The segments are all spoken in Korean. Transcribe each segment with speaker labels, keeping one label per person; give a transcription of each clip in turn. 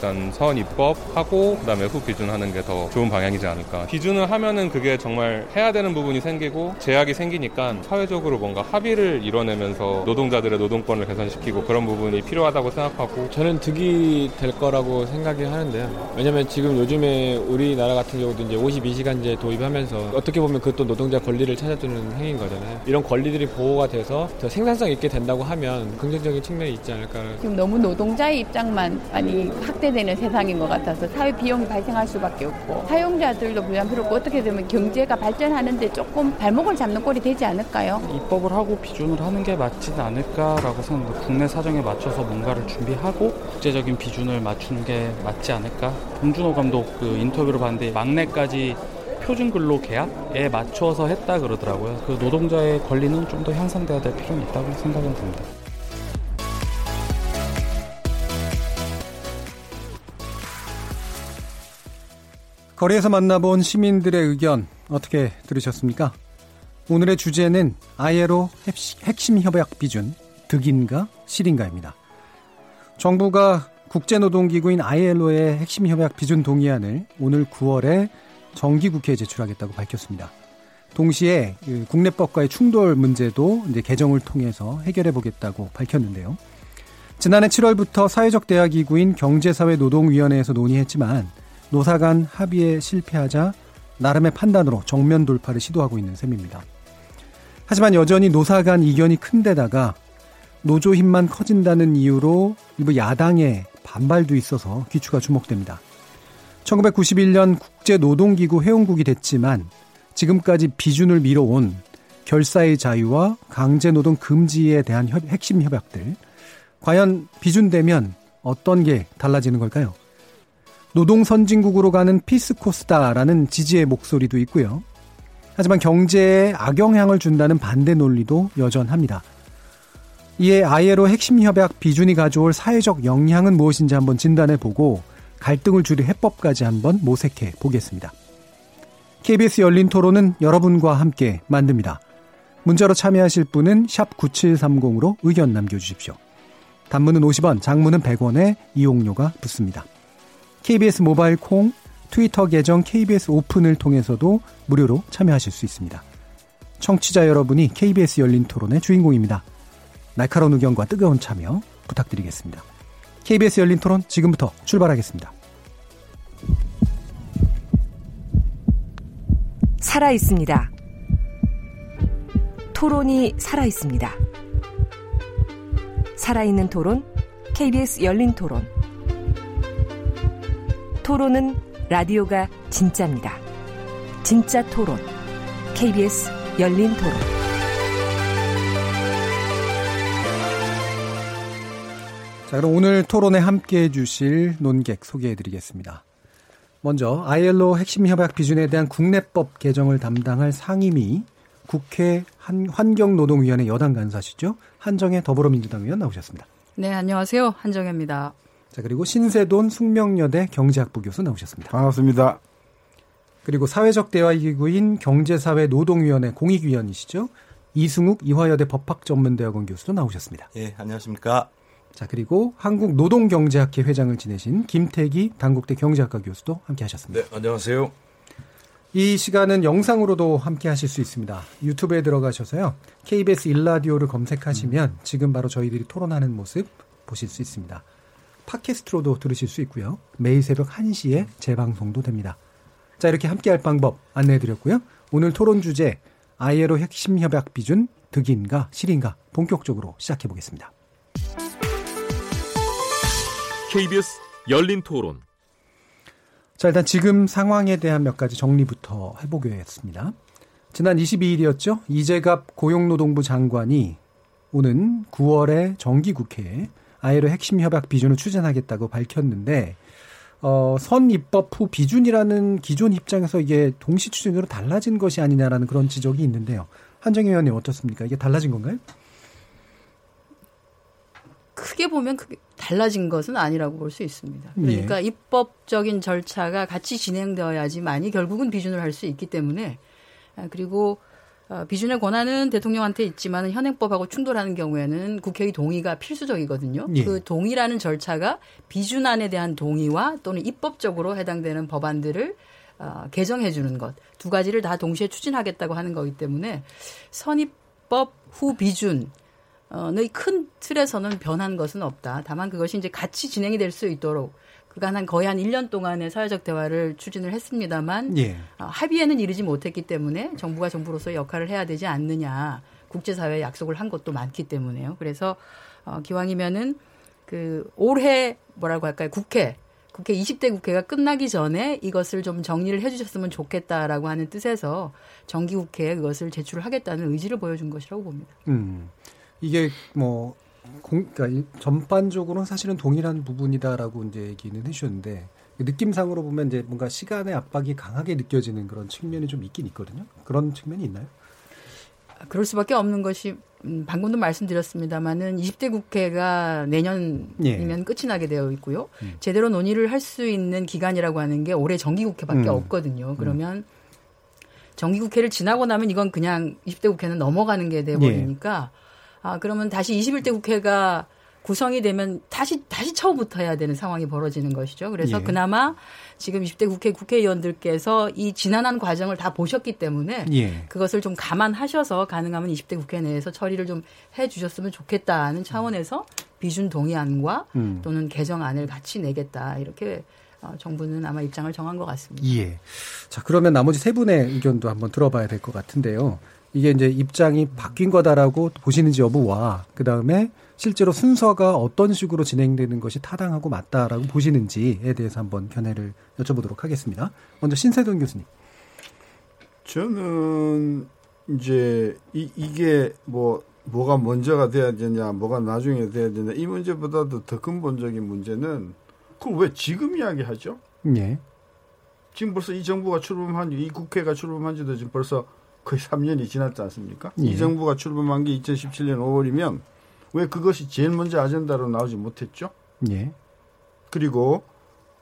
Speaker 1: 일단 선 입법하고 그다음에 후 비준하는 게 더 좋은 방향이지 않을까. 비준을 하면은 그게 정말 해야 되는 부분이 생기고 제약이 생기니까 사회적으로 뭔가 합의를 이뤄내면서 노동자들의 노동권을 개선시키고 그런 부분이 필요하다고 생각하고
Speaker 2: 저는 득이 될 거라고 생각이 하는데요. 왜냐면 지금 요즘에 우리나라 같은 경우도 이제 52시간제 도입하면서 어떻게 보면 그것도 노동자 권리를 찾아주는 행위인 거잖아요. 이런 권리들이 보호가 돼서 더 생산성 있게 된다고 하면 긍정적인 측면이 있지 않을까.
Speaker 3: 지금 너무 노동자의 입장만 많이 확대 되는 세상인 것 같아서 사회 비용이 발생할 수밖에 없고 사용자들도 부담스럽고 어떻게 되면 경제가 발전하는데 조금 발목을 잡는 꼴이 되지 않을까요?
Speaker 4: 입법을 하고 비준을 하는 게 맞지는 않을까라고 생각합니다. 국내 사정에 맞춰서 뭔가를 준비하고 국제적인 비준을 맞추는 게 맞지 않을까. 봉준호 감독 그 인터뷰를 봤는데 막내까지 표준 근로 계약에 맞춰서 했다 그러더라고요. 그 노동자의 권리는 좀 더 향상돼야 될 필요는 있다고 생각은 듭니다.
Speaker 5: 거리에서 만나본 시민들의 의견 어떻게 들으셨습니까? 오늘의 주제는 ILO 핵심 협약 비준 득인가 실인가입니다. 정부가 국제노동기구인 ILO의 핵심 협약 비준 동의안을 오늘 9월에 정기국회에 제출하겠다고 밝혔습니다. 동시에 그 국내법과의 충돌 문제도 이제 개정을 통해서 해결해 보겠다고 밝혔는데요. 지난해 7월부터 사회적 대화기구인 경제사회노동위원회에서 논의했지만 노사 간 합의에 실패하자 나름의 판단으로 정면 돌파를 시도하고 있는 셈입니다. 하지만 여전히 노사 간 이견이 큰 데다가 노조 힘만 커진다는 이유로 일부 야당의 반발도 있어서 귀추가 주목됩니다. 1991년 국제노동기구 회원국이 됐지만 지금까지 비준을 미뤄온 결사의 자유와 강제노동 금지에 대한 핵심 협약들 과연 비준되면 어떤 게 달라지는 걸까요? 노동 선진국으로 가는 피스코스다라는 지지의 목소리도 있고요. 하지만 경제에 악영향을 준다는 반대 논리도 여전합니다. 이에 ILO 핵심 협약 비준이 가져올 사회적 영향은 무엇인지 한번 진단해 보고 갈등을 줄일 해법까지 한번 모색해 보겠습니다. KBS 열린 토론은 여러분과 함께 만듭니다. 문자로 참여하실 분은 9730으로 의견 남겨주십시오. 단문은 50원, 장문은 100원에 이용료가 붙습니다. KBS 모바일 콩, 트위터 계정 KBS 오픈을 통해서도 무료로 참여하실 수 있습니다. 청취자 여러분이 KBS 열린 토론의 주인공입니다. 날카로운 의견과 뜨거운 참여 부탁드리겠습니다. KBS 열린 토론 지금부터 출발하겠습니다.
Speaker 6: 살아 있습니다. 토론이 살아 있습니다. 살아있는 토론, KBS 열린 토론. 토론은 라디오가 진짜입니다. 진짜 토론. KBS 열린 토론.
Speaker 5: 자, 그럼 오늘 토론에 함께 해주실 논객 소개해 드리겠습니다. 먼저 ILO 핵심 협약 비준에 대한 국내법 개정을 담당할 상임위 국회 환경노동위원회 여당 간사시죠. 한정혜 더불어민주당 의원 나오셨습니다.
Speaker 7: 네, 안녕하세요. 한정혜입니다.
Speaker 5: 자, 그리고 신세돈 숙명여대 경제학부 교수 나오셨습니다.
Speaker 8: 반갑습니다.
Speaker 5: 그리고 사회적 대화기구인 경제사회 노동위원회 공익위원이시죠. 이승욱 이화여대 법학전문대학원 교수도 나오셨습니다.
Speaker 9: 예, 안녕하십니까.
Speaker 5: 자, 그리고 한국노동경제학회 회장을 지내신 김태기 단국대 경제학과 교수도 함께 하셨습니다.
Speaker 10: 네, 안녕하세요.
Speaker 5: 이 시간은 영상으로도 함께 하실 수 있습니다. 유튜브에 들어가셔서요. KBS 일라디오를 검색하시면 지금 바로 저희들이 토론하는 모습 보실 수 있습니다. 팟캐스트로도 들으실 수 있고요. 매일 새벽 1시에 재방송도 됩니다. 자, 이렇게 함께 할 방법 안내해 드렸고요. 오늘 토론 주제 ILO 핵심 협약 비준 득인가 실인가 본격적으로 시작해 보겠습니다.
Speaker 11: KBS 열린 토론.
Speaker 5: 자, 일단 지금 상황에 대한 몇 가지 정리부터 해보겠습니다. 지난 22일이었죠. 이재갑 고용노동부 장관이 오는 9월에 정기국회에 아이로 핵심 협약 비준을 추진하겠다고 밝혔는데 어, 선 입법 후 비준이라는 기존 입장에서 이게 동시 추진으로 달라진 것이 아니냐라는 그런 지적이 있는데요. 한정희 의원님 어떻습니까? 이게 달라진 건가요?
Speaker 7: 크게 보면 크게 달라진 것은 아니라고 볼 수 있습니다. 그러니까 예. 입법적인 절차가 같이 진행되어야지만이 결국은 비준을 할 수 있기 때문에 아, 그리고 어, 비준의 권한은 대통령한테 있지만 현행법하고 충돌하는 경우에는 국회의 동의가 필수적이거든요. 예. 그 동의라는 절차가 비준안에 대한 동의와 또는 입법적으로 해당되는 법안들을 어, 개정해 주는 것 두 가지를 다 동시에 추진하겠다고 하는 거기 때문에 선입법 후 비준 어의 큰 틀에서는 변한 것은 없다. 다만 그것이 이제 같이 진행이 될 수 있도록 그간 한 거의 한 1년 동안의 사회적 대화를 추진을 했습니다만 예. 어, 합의에는 이르지 못했기 때문에 정부가 정부로서 역할을 해야 되지 않느냐. 국제사회에 약속을 한 것도 많기 때문에요. 그래서 어, 기왕이면은 그 올해 뭐라고 할까요? 국회 국회 20대 국회가 끝나기 전에 이것을 좀 정리를 해주셨으면 좋겠다라고 하는 뜻에서 정기 국회에 그것을 제출을 하겠다는 의지를 보여준 것이라고 봅니다.
Speaker 5: 음. 이게 뭐 공, 그러니까 전반적으로는 사실은 동일한 부분이다라고 이제 얘기는 해주셨는데 느낌상으로 보면 이제 뭔가 시간의 압박이 강하게 느껴지는 그런 측면이 좀 있긴 있거든요. 그런 측면이 있나요?
Speaker 7: 그럴 수밖에 없는 것이 음, 방금도 말씀드렸습니다마는 20대 국회가 내년이면 예. 끝이 나게 되어 있고요. 음. 제대로 논의를 할 수 있는 기간이라고 하는 게 올해 정기국회밖에 음. 없거든요. 그러면 음. 정기국회를 지나고 나면 이건 그냥 20대 국회는 넘어가는 게 돼버리니까 예. 아, 그러면 다시 21대 국회가 구성이 되면 다시 다시 처음부터 해야 되는 상황이 벌어지는 것이죠. 그래서 예. 그나마 지금 20대 국회 국회의원들께서 이 지난한 과정을 다 보셨기 때문에 예. 그것을 좀 감안하셔서 가능하면 20대 국회 내에서 처리를 좀 해 주셨으면 좋겠다는 차원에서 비준 동의안과 음. 또는 개정안을 같이 내겠다 이렇게 어, 정부는 아마 입장을 정한 것 같습니다.
Speaker 5: 예. 자 그러면 나머지 세 분의 의견도 한번 들어봐야 될 것 같은데요. 이게 이제 입장이 바뀐 거다라고 보시는지 여부와 그 다음에 실제로 순서가 어떤 식으로 진행되는 것이 타당하고 맞다라고 보시는지에 대해서 한번 견해를 여쭤보도록 하겠습니다. 먼저 신세동 교수님.
Speaker 8: 저는 이제 이, 이게 뭐 뭐가 먼저가 돼야 되냐, 뭐가 나중에 돼야 되냐 이 문제보다도 더 근본적인 문제는 그걸 왜 지금 이야기하죠? 예. 지금 벌써 이 정부가 출범한 이 국회가 출범한 지도 지금 벌써 거의 3년이 지났지 않습니까? 예. 이 정부가 출범한 게 2017년 5월이면 왜 그것이 제일 먼저 아젠다로 나오지 못했죠? 예. 그리고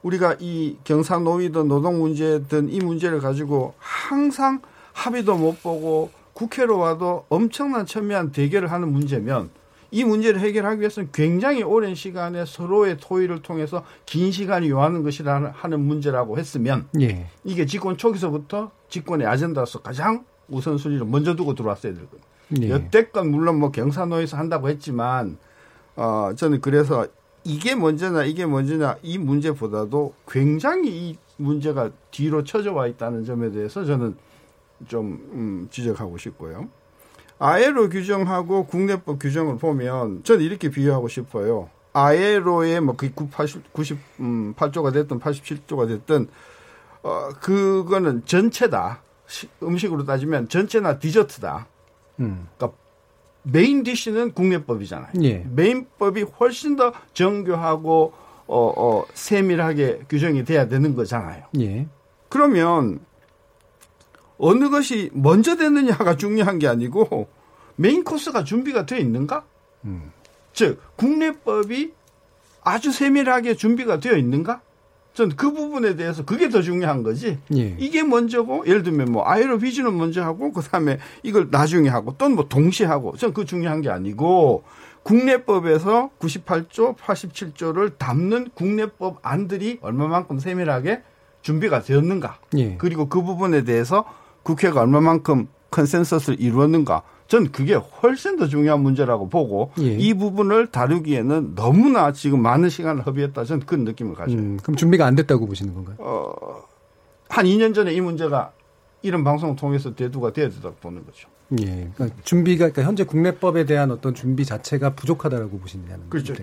Speaker 8: 우리가 이 경사노위든 노동 문제든 이 문제를 가지고 항상 합의도 못 보고 국회로 와도 엄청난 첨예한 대결을 하는 문제면 이 문제를 해결하기 위해서는 굉장히 오랜 시간에 서로의 토의를 통해서 긴 시간이 요하는 것이라 하는 문제라고 했으면 예. 이게 집권 초기서부터 집권의 아젠다로서 가장 우선순위를 먼저 두고 들어왔어야 되거든요. 네. 여태껏 물론 뭐 경사노에서 한다고 했지만 어 저는 그래서 이게 먼저냐 이게 먼저냐 이 문제보다도 굉장히 이 문제가 뒤로 쳐져 와 있다는 점에 대해서 저는 좀 음, 지적하고 싶고요. 아예로 규정하고 국내법 규정을 보면 저는 이렇게 비유하고 싶어요. 아예로의 뭐그 98조가 됐든 87조가 됐든 어 그거는 전체다. 음식으로 따지면 전체나 디저트다. 음. 그러니까 메인 디쉬는 국내법이잖아요. 예. 메인법이 훨씬 더 정교하고 어, 어, 세밀하게 규정이 돼야 되는 거잖아요. 예. 그러면 어느 것이 먼저 됐느냐가 중요한 게 아니고 메인 코스가 준비가 돼 있는가? 음. 즉 국내법이 아주 세밀하게 준비가 되어 있는가? 전 그 부분에 대해서 그게 더 중요한 거지. 예. 이게 먼저고 예를 들면 뭐 아이로 비주는 먼저 하고 그다음에 이걸 나중에 하고 또는 뭐 동시에 하고 전 그 중요한 게 아니고 국내법에서 98조, 87조를 담는 국내법 안들이 얼마만큼 세밀하게 준비가 되었는가. 예. 그리고 그 부분에 대해서 국회가 얼마만큼 컨센서스를 이루었는가. 전 그게 훨씬 더 중요한 문제라고 보고 예. 이 부분을 다루기에는 너무나 지금 많은 시간을 허비했다 저는 그런 느낌을 가져요. 음,
Speaker 5: 그럼 준비가 안 됐다고 보시는 건가요? 어,
Speaker 8: 한 2년 전에 이 문제가 이런 방송을 통해서 대두가 되어야 된다고 보는 거죠.
Speaker 5: 예. 그러니까 준비가 그러니까 현재 국내법에 대한 어떤 준비 자체가 부족하다라고 보시는
Speaker 8: 그렇죠.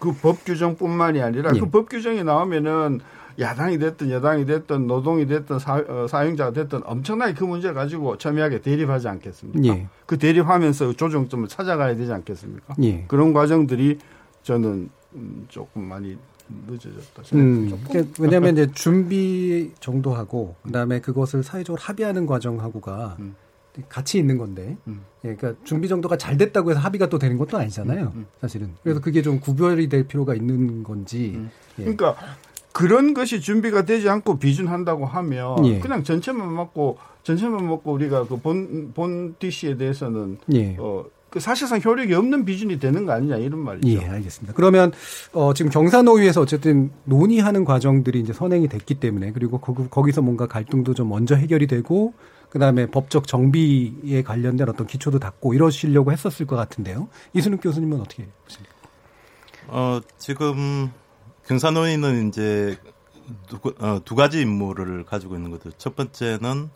Speaker 8: 그 법 규정뿐만이 아니라 예. 그법 규정이 나오면은 야당이 됐든 여당이 됐든 노동이 됐든 사, 어, 사용자가 됐든 엄청나게 그 문제를 가지고 첨예하게 대립하지 않겠습니까? 예. 그 대립하면서 조정점을 찾아가야 되지 않겠습니까? 예. 그런 과정들이 저는 음, 조금 많이 늦어졌다. 음,
Speaker 5: 그러니까 왜냐하면 이제 준비 정도 하고 그다음에 그것을 사회적으로 합의하는 과정하고가 음. 같이 있는 건데, 음. 예, 그러니까 준비 정도가 잘 됐다고 해서 합의가 또 되는 것도 아니잖아요. 음, 음. 사실은. 그래서 그게 좀 구별이 될 필요가 있는 건지.
Speaker 8: 음. 예. 그러니까 그런 것이 준비가 되지 않고 비준한다고 하면 예. 그냥 전체만 먹고 전체만 먹고 우리가 그 본 본 DC에 대해서는 예. 어. 그 사실상 효력이 없는 비준이 되는 거 아니냐 이런 말이죠.
Speaker 5: 예, 알겠습니다. 그러면 어 지금 경사노위에서 어쨌든 논의하는 과정들이 이제 선행이 됐기 때문에 그리고 거기서 뭔가 갈등도 좀 먼저 해결이 되고 그다음에 법적 정비에 관련된 어떤 기초도 닦고 이러시려고 했었을 것 같은데요. 이순욱 교수님은 어떻게 보십니까?
Speaker 9: 어, 지금 경사노위는 이제 두, 어, 두 가지 임무를 가지고 있는 거죠. 첫 번째는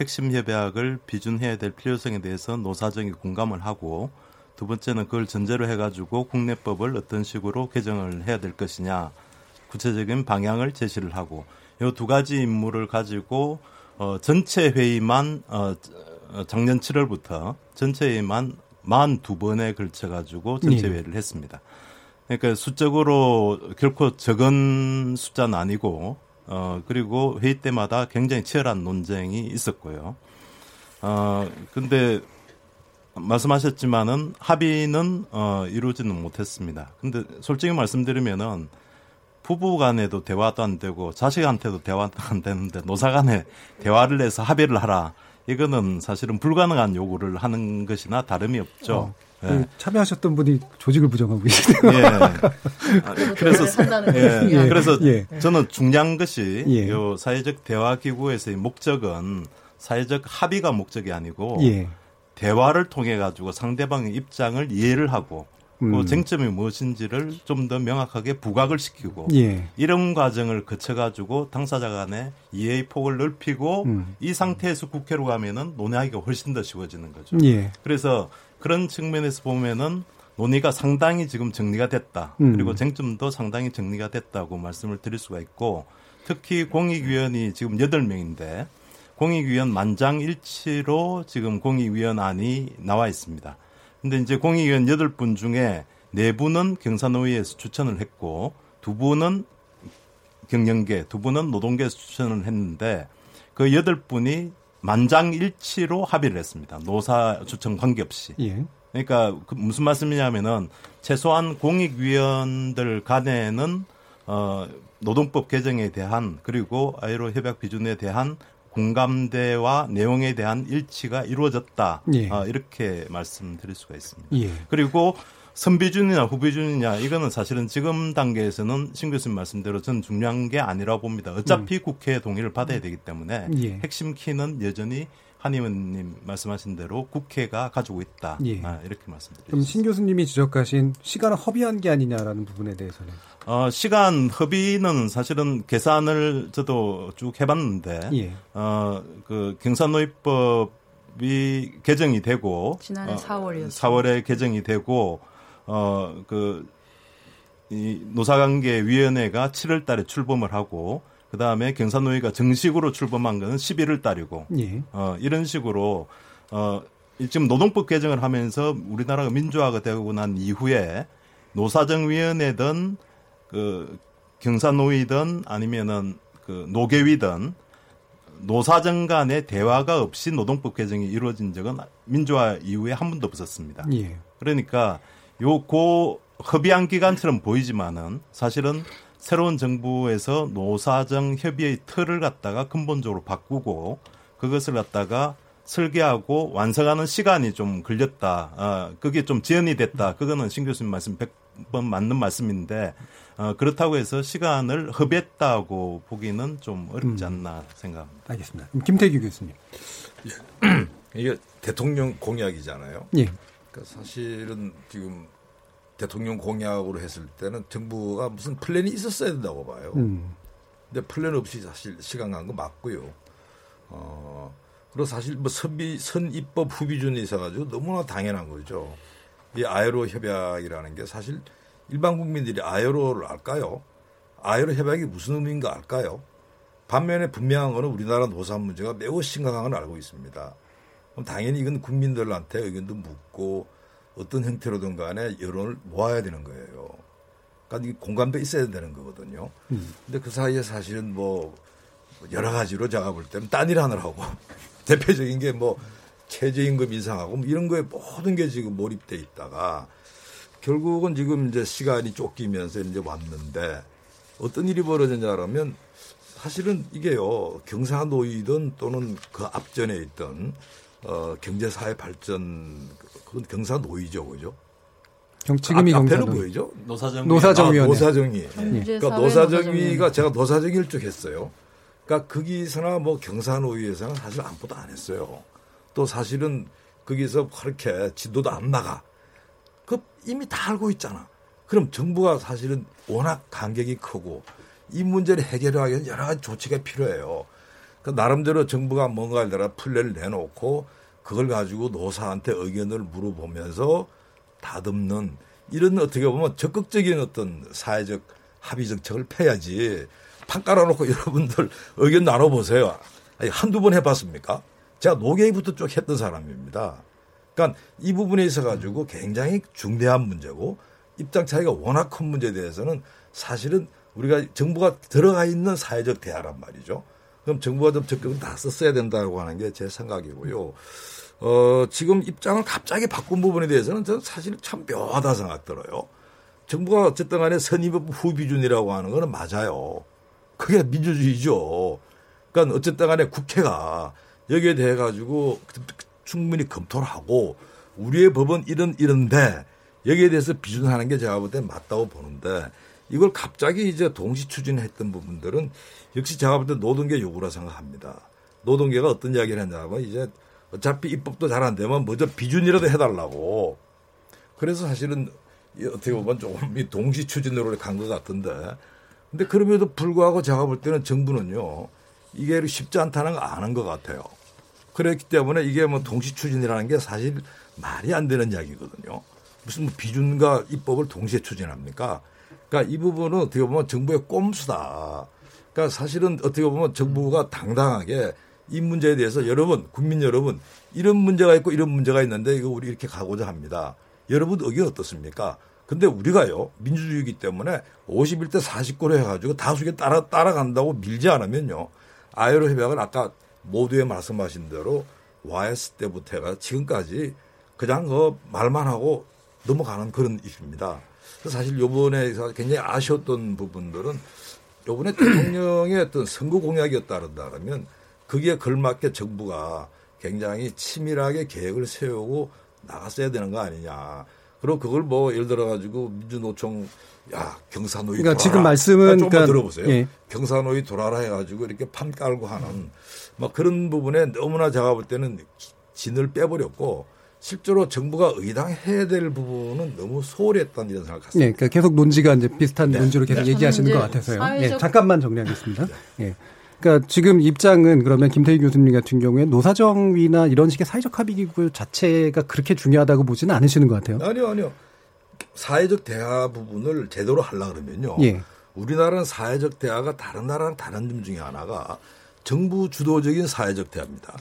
Speaker 9: 핵심 협약을 비준해야 될 필요성에 대해서 노사정이 공감을 하고 두 번째는 그걸 전제로 해가지고 국내법을 어떤 식으로 개정을 해야 될 것이냐 구체적인 방향을 제시를 하고 이 두 가지 임무를 가지고 어, 전체 회의만 어, 작년 7월부터 전체 회의만 만두 번에 걸쳐 가지고 전체 네. 회의를 했습니다. 그러니까 수적으로 결코 적은 숫자는 아니고 어 그리고 회의 때마다 굉장히 치열한 논쟁이 있었고요. 어 근데 말씀하셨지만은 합의는 어 이루지는 못했습니다. 근데 솔직히 말씀드리면은 부부 간에도 대화도 안 되고 자식한테도 대화도 안 되는데 노사 간에 대화를 해서 합의를 하라. 이거는 사실은 불가능한 요구를 하는 것이나 다름이 없죠. 어,
Speaker 5: 예. 그 참여하셨던 분이 조직을 부정하고 계시네요. 예.
Speaker 9: 아, 그래서 예. 예. 그래서 예. 저는 중요한 것이 예. 요 사회적 대화 기구에서의 목적은 사회적 합의가 목적이 아니고 예. 대화를 통해 가지고 상대방의 입장을 이해를 하고 그 음. 쟁점이 무엇인지를 좀 더 명확하게 부각을 시키고 예. 이런 과정을 거쳐 가지고 당사자 간의 이해의 폭을 넓히고 음. 이 상태에서 국회로 가면은 논의하기가 훨씬 더 쉬워지는 거죠. 예. 그래서 그런 측면에서 보면은 논의가 상당히 지금 정리가 됐다. 음. 그리고 쟁점도 상당히 정리가 됐다고 말씀을 드릴 수가 있고 특히 공익위원이 지금 8명인데 공익위원 만장일치로 지금 공익위원안이 나와 있습니다. 근데 이제 공익위원 8분 중에 4분은 경사노위에서 추천을 했고 2분은 경영계, 2분은 노동계에서 추천을 했는데 그 8분이 만장일치로 합의를 했습니다. 노사 추천 관계없이. 예. 그러니까 그 무슨 말씀이냐면은 최소한 공익위원들 간에는 어 노동법 개정에 대한 그리고 아이로 협약 비준에 대한 공감대와 내용에 대한 일치가 이루어졌다. 예. 어, 이렇게 말씀드릴 수가 있습니다. 예. 그리고 선비준이냐 후비준이냐 이거는 사실은 지금 단계에서는 신 교수님 말씀대로 저는 중요한 게 아니라고 봅니다. 어차피 음. 국회 동의를 받아야 되기 때문에 예. 핵심 키는 여전히 한 의원님 말씀하신 대로 국회가 가지고 있다. 예. 아, 이렇게 말씀드립니다.
Speaker 5: 그럼 신 교수님이 지적하신 시간을 허비한 게 아니냐라는 부분에 대해서는
Speaker 9: 어, 시간 허비는 사실은 계산을 저도 쭉 해봤는데, 예. 어, 그 경산노입법 이 개정이 되고,
Speaker 7: 지난해 어, 4월이었죠.
Speaker 9: 4월에 개정이 되고, 어, 그, 이 노사관계위원회가 7월 달에 출범을 하고, 그 다음에 경산노위가 정식으로 출범한 것은 11월 달이고, 예. 어, 이런 식으로, 어, 지금 노동법 개정을 하면서 우리나라가 민주화가 되고 난 이후에 노사정위원회든 그 경사노위든 아니면은 그 노계위든 노사정 간의 대화가 없이 노동법 개정이 이루어진 적은 민주화 이후에 한 번도 없었습니다. 예. 그러니까 요고 협의한 기간처럼 보이지만은 사실은 새로운 정부에서 노사정 협의의 틀을 갖다가 근본적으로 바꾸고 그것을 갖다가 설계하고 완성하는 시간이 좀 걸렸다. 아, 그게 좀 지연이 됐다. 그거는 신 교수님 말씀 100번 맞는 말씀인데 어, 그렇다고 해서 시간을 허비했다고 보기는 좀 어렵지 음. 않나 생각합니다.
Speaker 5: 알겠습니다. 김태규 교수님.
Speaker 10: 이게 대통령 공약이잖아요. 예. 그러니까 사실은 지금 대통령 공약으로 했을 때는 정부가 무슨 플랜이 있었어야 된다고 봐요. 음. 근데 플랜 없이 사실 시간 간 거 맞고요. 어, 그리고 사실 뭐 선비, 선입법 후비준이 있어가지고 너무나 당연한 거죠. 이 ILO 협약이라는 게 사실 일반 국민들이 ILO를 알까요? ILO 협약이 무슨 의미인가 알까요? 반면에 분명한 거는 우리나라 노사 문제가 매우 심각한 걸 알고 있습니다. 그럼 당연히 이건 국민들한테 의견도 묻고 어떤 형태로든 간에 여론을 모아야 되는 거예요. 그러니까 공감도 있어야 되는 거거든요. 음. 근데 그 사이에 사실은 뭐 여러 가지로 제가 볼 때는 딴 일 하느라고 대표적인 게 뭐 최저임금 인상하고 뭐 이런 거에 모든 게 지금 몰입돼 있다가 결국은 지금 이제 시간이 쫓기면서 이제 왔는데 어떤 일이 벌어졌냐면 사실은 이게요 경사노이든 또는 그 앞전에 있던 어 경제 사회 발전 그건 경사 노이죠 그죠?
Speaker 5: 지금이
Speaker 10: 아, 앞에는 뭐죠?
Speaker 9: 노사정
Speaker 5: 노사정 위원회.
Speaker 10: 아, 노사정위. 그러니까 노사정위가 제가 노사정위를 쭉 했어요. 그러니까 거기서나 뭐 경사노위에서는 사실 아무것도 안 했어요. 또 사실은 거기서 그렇게 지도도 안 나가. 그 이미 다 알고 있잖아. 그럼 정부가 사실은 워낙 간격이 크고 이 문제를 해결하기 위해서 여러 가지 조치가 필요해요. 그 나름대로 정부가 뭔가를 내가 플랜을 내놓고 그걸 가지고 노사한테 의견을 물어보면서 다듬는 이런 어떻게 보면 적극적인 어떤 사회적 합의 정책을 펴야지 판 깔아놓고 여러분들 의견 나눠보세요. 아니, 한두 번 해봤습니까? 제가 노계부터 쭉 했던 사람입니다. 그러니까 이 부분에 있어 가지고 굉장히 중대한 문제고 입장 차이가 워낙 큰 문제에 대해서는 사실은 우리가 정부가 들어가 있는 사회적 대화란 말이죠. 그럼 정부가 좀 적극을 다 썼어야 된다고 하는 게 제 생각이고요. 어, 지금 입장을 갑자기 바꾼 부분에 대해서는 저는 사실 참 묘하다 생각 들어요. 정부가 어쨌든 간에 선임법 후비준이라고 하는 거는 맞아요. 그게 민주주의죠. 그러니까 어쨌든 간에 국회가 여기에 대해 가지고 충분히 검토를 하고 우리의 법은 이런 이런데 여기에 대해서 비준하는 게 제가 볼 때 맞다고 보는데 이걸 갑자기 이제 동시 추진했던 부분들은 역시 제가 볼 때 노동계 요구라 생각합니다. 노동계가 어떤 이야기를 했냐면 이제 어차피 입법도 잘 안 되면 먼저 비준이라도 해달라고. 그래서 사실은 어떻게 보면 조금 이 동시 추진으로 간 것 같은데. 근데 그럼에도 불구하고 제가 볼 때는 정부는요. 이게 쉽지 않다는 거 아는 것 같아요. 그렇기 때문에 이게 뭐 동시 추진이라는 게 사실 말이 안 되는 이야기거든요. 무슨 뭐 비준과 입법을 동시에 추진합니까? 그러니까 이 부분은 어떻게 보면 정부의 꼼수다. 그러니까 사실은 어떻게 보면 정부가 당당하게 이 문제에 대해서 여러분, 국민 여러분, 이런 문제가 있고 이런 문제가 있는데 이거 우리 이렇게 가고자 합니다. 여러분 의견 어떻습니까? 근데 우리가요, 민주주의이기 때문에 51대 49로 해가지고 다수게 따라, 따라간다고 밀지 않으면요, 아이로 협약을 아까 모두에 말씀하신 대로 YS 때부터 해가 지금까지 그냥 그 말만 하고 넘어가는 그런 이슈입니다. 사실 요번에 굉장히 아쉬웠던 부분들은 요번에 대통령의 어떤 선거 공약이었다면 거기에 걸맞게 정부가 굉장히 치밀하게 계획을 세우고 나갔어야 되는 거 아니냐. 그리고 그걸 뭐 예를 들어 가지고 민주노총 야 경사노위
Speaker 5: 그러니까 돌아라. 지금 말씀은
Speaker 10: 조금만
Speaker 5: 그러니까,
Speaker 10: 들어보세요.
Speaker 5: 예.
Speaker 10: 경사노위 돌아라 해가지고 이렇게 판 깔고 하는 막 그런 부분에 너무나 제가 볼 때는 진을 빼버렸고 실제로 정부가 의당해야 될 부분은 너무 소홀했다는 이런 생각을 갖습니다.
Speaker 5: 예, 그러니까 계속 논지가 이제 비슷한
Speaker 10: 네.
Speaker 5: 논지로 계속
Speaker 10: 네.
Speaker 5: 얘기하시는 것 같아서요.
Speaker 7: 사회적-
Speaker 5: 예, 잠깐만 정리하겠습니다. 예. 그러니까 지금 입장은 그러면 김태희 교수님 같은 경우에 노사정위나 이런 식의 사회적 합의 기구 자체가 그렇게 중요하다고 보지는 않으시는 것 같아요.
Speaker 10: 아니요, 아니요. 사회적 대화 부분을 제대로 하려 그러면요.
Speaker 5: 예.
Speaker 10: 우리나라는 사회적 대화가 다른 나라랑 다른 점 중에 하나가 정부 주도적인 사회적 대화입니다.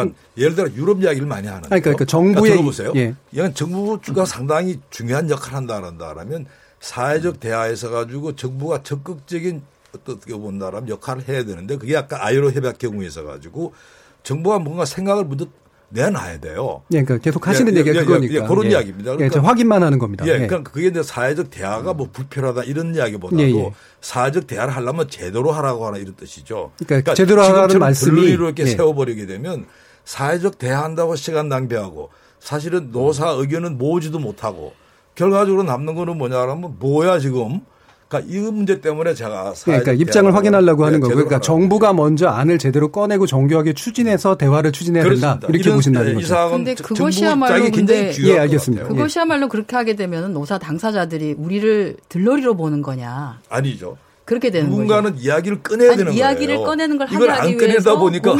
Speaker 10: 그러니까 예를 들어 유럽 이야기를 많이 하는데.
Speaker 5: 아니, 그러니까 정부의-
Speaker 10: 들어보세요.
Speaker 5: 예.
Speaker 10: 이건 정부가 상당히 중요한 역할을 한다는다라면 사회적 대화에서 가지고 정부가 적극적인 어떻게 본다라면 역할을 해야 되는데 그게 아까 아이로 협약 경우에서 가지고 정부가 뭔가 생각을 먼저 내놔야 돼요.
Speaker 5: 예, 그러니까 계속 하시는
Speaker 10: 예,
Speaker 5: 얘기가
Speaker 10: 예, 예,
Speaker 5: 그거니까.
Speaker 10: 예, 그런
Speaker 5: 예.
Speaker 10: 이야기입니다.
Speaker 5: 예,
Speaker 10: 그러니까
Speaker 5: 저 확인만 하는 겁니다.
Speaker 10: 예,
Speaker 5: 예.
Speaker 10: 그러니까 그게 이제 사회적 대화가 뭐 불필요하다 이런 이야기보다도
Speaker 5: 예, 예.
Speaker 10: 사회적 대화를 하려면 제대로 하라고 하는 이런 뜻이죠.
Speaker 5: 그러니까 제대로 하라는 말씀이-
Speaker 10: 분리로 이렇게
Speaker 5: 예.
Speaker 10: 세워버리게 되면 사회적 대화한다고 시간 낭비하고 사실은 노사 의견은 모으지도 못하고 결과적으로 남는 거는 뭐냐면 뭐야 지금. 그러니까 이 문제 때문에 제가 사회적
Speaker 5: 그러니까 입장을
Speaker 10: 대화를
Speaker 5: 확인하려고 하는
Speaker 10: 예,
Speaker 5: 거고요. 그러니까. 정부가 먼저 안을 제대로 꺼내고 정교하게 추진해서 대화를 추진해야 된다.
Speaker 10: 그렇습니다.
Speaker 5: 이렇게 보신다는
Speaker 10: 이
Speaker 5: 거죠.
Speaker 10: 정-
Speaker 7: 그것이야말로 근데-
Speaker 5: 예,
Speaker 10: 것
Speaker 5: 알겠습니다.
Speaker 7: 그것이야말로 그렇게 하게 되면 노사 당사자들이 우리를 들러리로 보는 거냐.
Speaker 10: 아니죠.
Speaker 7: 그렇게 되는
Speaker 10: 누군가는
Speaker 7: 거죠.
Speaker 10: 이야기를 꺼내야
Speaker 7: 아니,
Speaker 10: 되는 거예요.
Speaker 7: 이야기를 꺼내는 걸
Speaker 10: 이걸
Speaker 7: 하기
Speaker 10: 안 꺼내다
Speaker 7: 위해서
Speaker 10: 보니까.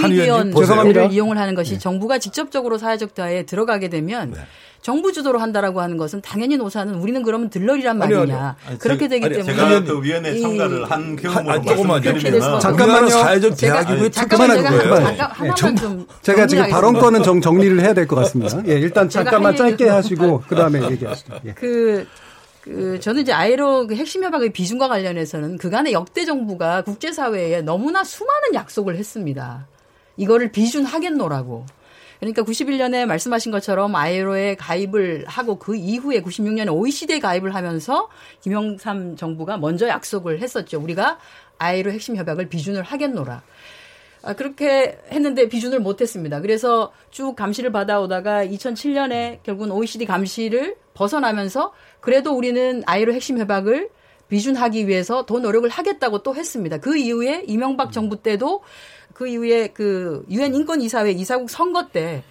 Speaker 7: 를 이용을 하는 것이
Speaker 10: 네.
Speaker 7: 정부가 직접적으로 사회적 대화에 들어가게 되면 정부 주도로 한다라고 하는 것은 당연히 노사는 우리는 그러면 들러리란 말이냐.
Speaker 10: 아니요.
Speaker 9: 아니,
Speaker 7: 그렇게
Speaker 9: 제-
Speaker 7: 되기
Speaker 10: 아니,
Speaker 7: 때문에
Speaker 9: 제가 또 위원회
Speaker 7: 이-
Speaker 9: 참가를 한 경험으로
Speaker 10: 아니,
Speaker 7: 될 수밖에
Speaker 9: 말씀드리면
Speaker 5: 잠깐만요.
Speaker 10: 사회적
Speaker 7: 제가
Speaker 10: 대화 기구의
Speaker 7: 잠깐만
Speaker 10: 특징은
Speaker 7: 제가
Speaker 10: 그거예요.
Speaker 7: 잠깐 하나만 좀
Speaker 5: 제가 지금. 발언권은 정, 정리를 해야 될 것 같습니다. 예, 일단 잠깐만
Speaker 7: 할
Speaker 5: 짧게 하시고 그 다음에 얘기하시죠. 예.
Speaker 7: 그, 그, 저는 이제 아이로 그 핵심 협약의 비준과 관련해서는 그간의 역대 정부가 국제사회에 너무나 수많은 약속을 했습니다. 이거를 비준하겠노라고. 그러니까 91년에 말씀하신 것처럼 아이로에 가입을 하고 그 이후에 96년에 OECD에 가입을 하면서 김영삼 정부가 먼저 약속을 했었죠. 우리가 아이로 핵심 협약을 비준을 하겠노라. 아, 그렇게 했는데 비준을 못했습니다. 그래서 쭉 감시를 받아오다가 2007년에 결국은 OECD 감시를 벗어나면서 그래도 우리는 아이로 핵심 협약을 비준하기 위해서 더 노력을 하겠다고 또 했습니다. 그 이후에 이명박 정부 때도 그 이후에 그 유엔 인권 이사회 이사국 선거 때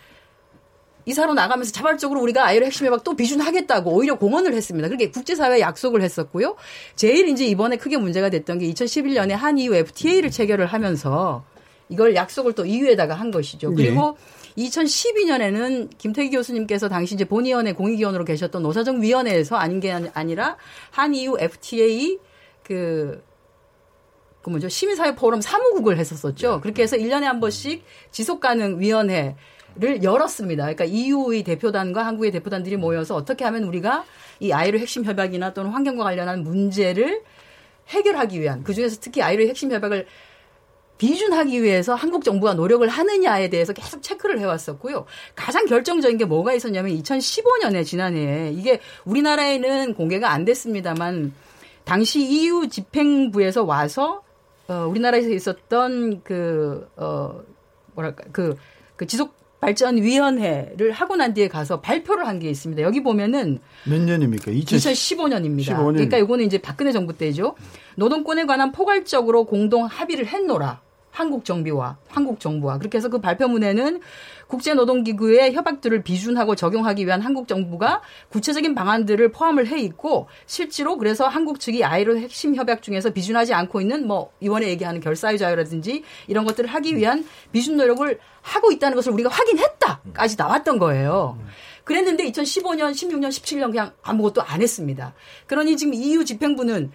Speaker 7: 이사로 나가면서 자발적으로 우리가 아이로 핵심 협약 또 비준하겠다고 오히려 공언을 했습니다. 그렇게 국제사회에 약속을 했었고요. 제일 이제 이번에 크게 문제가 됐던 게 2011년에 한이후 FTA를 체결을 하면서 이걸 약속을 또 이유에다가 한 것이죠. 그리고 네. 2012년에는 김태기 교수님께서 당시 이제 본위원회 공익위원으로 계셨던 노사정 위원회에서 아닌 게 아니라 한이후 FTA 그, 그 뭐죠? 시민사회 포럼 사무국을 했었었죠. 그렇게 해서 1년에 한 번씩 지속가능 위원회 를 열었습니다. 그러니까 EU의 대표단과 한국의 대표단들이 모여서 어떻게 하면 우리가 이 아이로 핵심 협약이나 또는 환경과 관련한 문제를 해결하기 위한 그 중에서 특히 아이로 핵심 협약을 비준하기 위해서 한국 정부가 노력을 하느냐에 대해서 계속 체크를 해왔었고요. 가장 결정적인 게 뭐가 있었냐면 2015년에 지난해에 이게 우리나라에는 공개가 안 됐습니다만 당시 EU 집행부에서 와서 어, 우리나라에서 있었던 그, 어, 뭐랄까, 그, 그 지속 발전위원회를 하고 난 뒤에 가서 발표를 한 게 있습니다. 여기 보면은
Speaker 8: 몇 년입니까?
Speaker 7: 2015년. 입니다 15년. 그러니까 이거는 이제 박근혜 정부 때죠. 노동권에 관한 포괄적으로 공동 합의를 했노라. 한국 정비와 한국 정부와 그렇게 해서 그 발표문에는 국제노동기구의 협약들을 비준하고 적용하기 위한 한국 정부가 구체적인 방안들을 포함을 해 있고 실제로 그래서 한국 측이 아이로 핵심 협약 중에서 비준하지 않고 있는 뭐 이번에 얘기하는 결사유 자유라든지 이런 것들을 하기 위한 비준 노력을 하고 있다는 것을 우리가 확인했다까지 나왔던 거예요. 그랬는데 2015년, 16년, 17년 그냥 아무것도 안 했습니다. 그러니 지금 EU 집행부는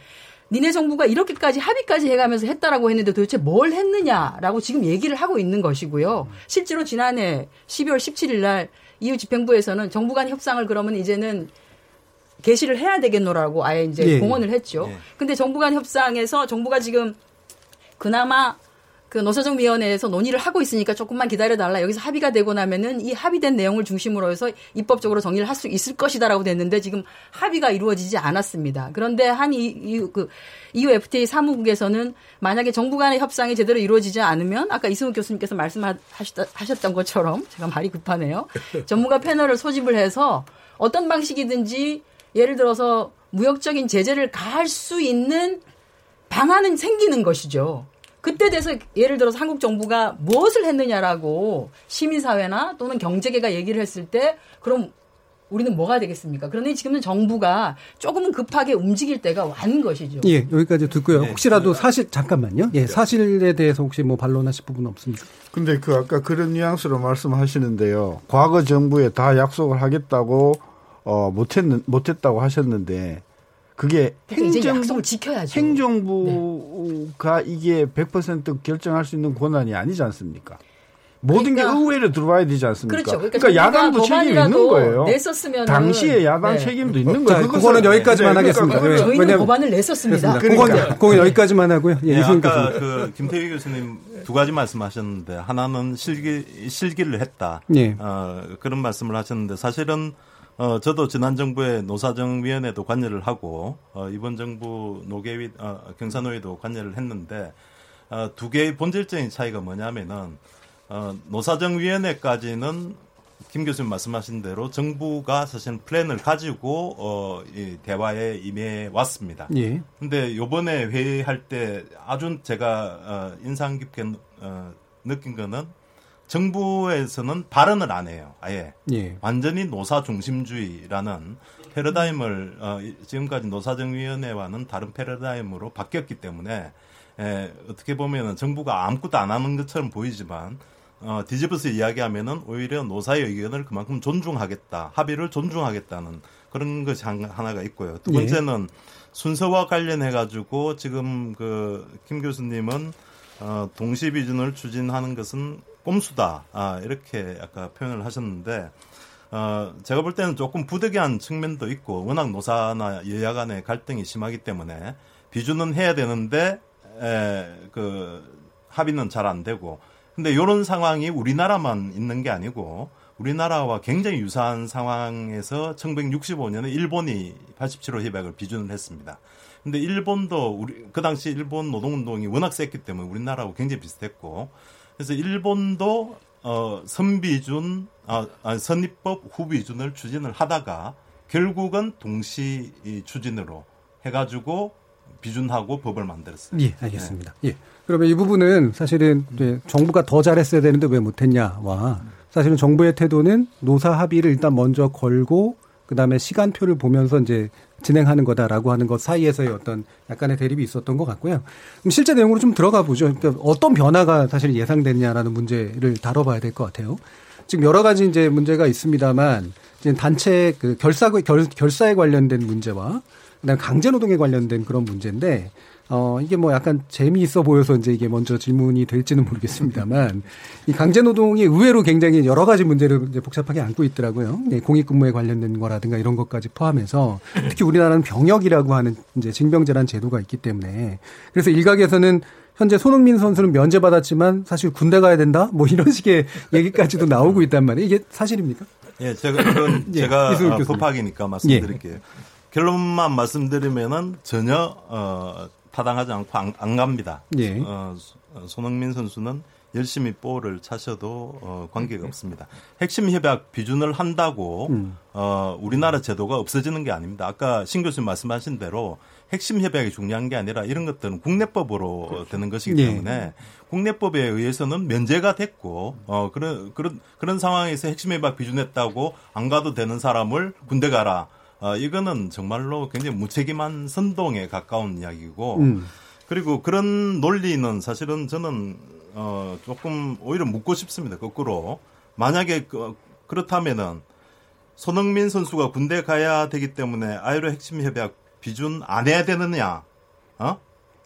Speaker 7: 니네 정부가 이렇게까지 합의까지 해가면서 했다라고 했는데 도대체 뭘 했느냐라고 지금 얘기를 하고 있는 것이고요. 실제로 지난해 12월 17일 날 EU 집행부에서는 정부 간 협상을 그러면 이제는 개시를 해야 되겠노라고 아예 이제 예. 공언을 했죠. 예. 근데 정부 간 협상에서 정부가 지금 그나마 그 노사정위원회에서 논의를 하고 있으니까 조금만 기다려달라. 여기서 합의가 되고 나면은 이 합의된 내용을 중심으로 해서 입법적으로 정리를 할 수 있을 것이다라고 됐는데 지금 합의가 이루어지지 않았습니다. 그런데 한 이, 이, 그, EU FTA 사무국에서는 만약에 정부 간의 협상이 제대로 이루어지지 않으면 아까 이승우 교수님께서 말씀하셨던 것처럼 제가 말이 급하네요. 전문가 패널을 소집을 해서 어떤 방식이든지 예를 들어서 무역적인 제재를 가할 수 있는 방안은 생기는 것이죠. 그때 돼서 예를 들어서 한국 정부가 무엇을 했느냐라고 시민사회나 또는 경제계가 얘기를 했을 때 그럼 우리는 뭐가 되겠습니까? 그런데 지금은 정부가 조금은 급하게 움직일 때가 완 것이죠.
Speaker 5: 예, 여기까지 듣고요. 네. 혹시라도 사실 잠깐만요. 예, 사실에 대해서 혹시 뭐 반론하실 부분 없습니까?
Speaker 8: 근데 그 아까 그런 뉘앙스로 말씀하시는데요. 과거 정부에 다 약속을 하겠다고 어 못했는 못했다고 하셨는데 그게
Speaker 7: 행정부 지켜야죠.
Speaker 8: 행정부가 네. 이게 100% 결정할 수 있는 권한이 아니지 않습니까? 모든 그러니까, 게 의회로 들어와야 되지 않습니까?
Speaker 7: 그렇죠.
Speaker 8: 그러니까, 그러니까 야당도 책임이 있는 거예요.
Speaker 7: 냈었으면
Speaker 8: 당시에 야당 네. 책임도 있는 거예요.
Speaker 5: 자, 그거는 여기까지만 네,
Speaker 7: 하겠습니다.
Speaker 5: 그러니까
Speaker 7: 저희는 왜냐면, 법안을 냈었습니다.
Speaker 5: 그러니까. 그건, 여기까지만 하고요.
Speaker 9: 예, 네, 아까 그 김태희 교수님 두 가지 말씀하셨는데 하나는 실기 실기를 했다. 예. 어, 그런 말씀을 하셨는데 사실은 어, 저도 지난 정부의 노사정위원회도 관여를 하고 어, 이번 정부 노계위 어, 경사노위도 관여를 했는데 어, 두 개의 본질적인 차이가 뭐냐면은 어, 노사정위원회까지는 김 교수님 말씀하신 대로 정부가 사실 플랜을 가지고 어, 이 대화에 임해 왔습니다. 예. 근데 요번에 회의할 때 아주 제가 어, 인상 깊게 어, 느낀 거는 정부에서는 발언을 안 해요. 아예 예. 완전히 노사 중심주의라는 패러다임을 어, 지금까지 노사정위원회와는 다른 패러다임으로 바뀌었기 때문에 에, 어떻게 보면은 정부가 아무것도 안 하는 것처럼 보이지만 어, 뒤집어서 이야기하면은 오히려 노사의 의견을 그만큼 존중하겠다, 합의를 존중하겠다는 그런 것이 하나가 있고요. 두 예. 번째는 예. 순서와 관련해 가지고 지금 그 김 교수님은 어, 동시 비준을 추진하는 것은 꼼수다. 아, 이렇게 아까 표현을 하셨는데, 어, 제가 볼 때는 조금 부득이한 측면도 있고, 워낙 노사나 여야 간의 갈등이 심하기 때문에, 비준은 해야 되는데, 에, 그, 합의는 잘 안 되고, 근데 이런 상황이 우리나라만 있는 게 아니고 우리나라와 굉장히 유사한 상황에서 1965년에 일본이 87호 협약을 비준을 했습니다. 근데 일본도 우리 그 당시 일본 노동운동이 워낙 셌기 때문에 우리나라하고 굉장히 비슷했고 그래서 일본도 어 선비준 아, 아 선입법 후비준을 추진을 하다가 결국은 동시 추진으로 해가지고 비준하고 법을 만들었어요.
Speaker 5: 예, 알겠습니다. 네. 예. 그러면 이 부분은 사실은 이제 정부가 더 잘했어야 되는데 왜 못했냐와 사실은 정부의 태도는 노사 합의를 일단 먼저 걸고 그다음에 시간표를 보면서 이제 진행하는 거다라고 하는 것 사이에서의 어떤 약간의 대립이 있었던 것 같고요. 그럼 실제 내용으로 좀 들어가 보죠. 그러니까 어떤 변화가 사실 예상됐냐라는 문제를 다뤄봐야 될 것 같아요. 지금 여러 가지 이제 문제가 있습니다만 이제 단체 그 결사 결, 결사에 관련된 문제와 그다음 강제 노동에 관련된 그런 문제인데 어, 이게 뭐 약간 재미있어 보여서 이제 이게 먼저 질문이 될지는 모르겠습니다만 이 강제 노동이 의외로 굉장히 여러 가지 문제를 이제 복잡하게 안고 있더라고요. 네, 공익근무에 관련된 거라든가 이런 것까지 포함해서 특히 우리나라는 병역이라고 하는 이제 징병제란 제도가 있기 때문에 그래서 일각에서는 현재 손흥민 선수는 면제받았지만 사실 군대 가야 된다? 뭐 이런 식의 얘기까지도 나오고 있단 말이에요. 이게 사실입니까?
Speaker 9: 예, 제가, 그건 예, 제가 어, 법학이니까 말씀드릴게요. 예. 결론만 말씀드리면은 전혀, 어, 타당하지 않고 안, 안 갑니다. 예. 어, 손흥민 선수는 열심히 볼을 차셔도 어, 관계가 없습니다. 핵심 협약 비준을 한다고 음. 어, 우리나라 제도가 없어지는 게 아닙니다. 아까 신 교수님 말씀하신 대로 핵심 협약이 중요한 게 아니라 이런 것들은 국내법으로 그렇죠. 되는 것이기 예. 때문에 예. 국내법에 의해서는 면제가 됐고 어 그런 그런 그런 상황에서 핵심 협약 비준했다고 안 가도 되는 사람을 군대 가라. 어, 이거는 정말로 굉장히 무책임한 선동에 가까운 이야기고 음. 그리고 그런 논리는 사실은 저는 어, 조금 오히려 묻고 싶습니다. 거꾸로 만약에 그, 그렇다면은 손흥민 선수가 군대 가야 되기 때문에 아이로 핵심 협약 비준 안 해야 되느냐? 어?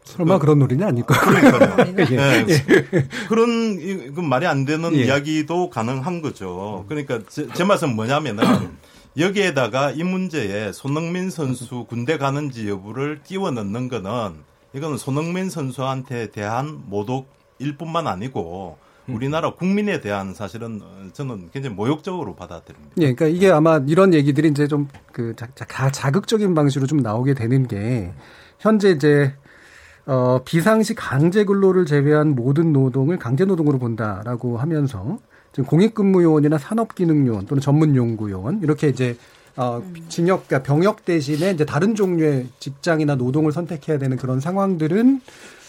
Speaker 5: 설마 그, 런 논리는 아닐까?
Speaker 9: 그러니까요. 예. 예. 그런 이, 그 말이 안 되는 예. 이야기도 가능한 거죠. 그러니까 제, 제 말씀은 뭐냐면은 여기에다가 이 문제에 손흥민 선수 군대 가는지 여부를 끼워 넣는 거는 이거는 손흥민 선수한테 대한 모독일 뿐만 아니고 우리나라 국민에 대한 사실은 저는 굉장히 모욕적으로 받아들입니다.
Speaker 5: 예, 그러니까 이게 아마 이런 얘기들이 이제 좀 그 자극적인 방식으로 좀 나오게 되는 게 현재 이제 어 비상시 강제 근로를 제외한 모든 노동을 강제 노동으로 본다라고 하면서 지금 공익근무요원이나 산업기능요원 또는 전문연구요원 이렇게 이제 어, 징역, 그러니까 병역 대신에 이제 다른 종류의 직장이나 노동을 선택해야 되는 그런 상황들은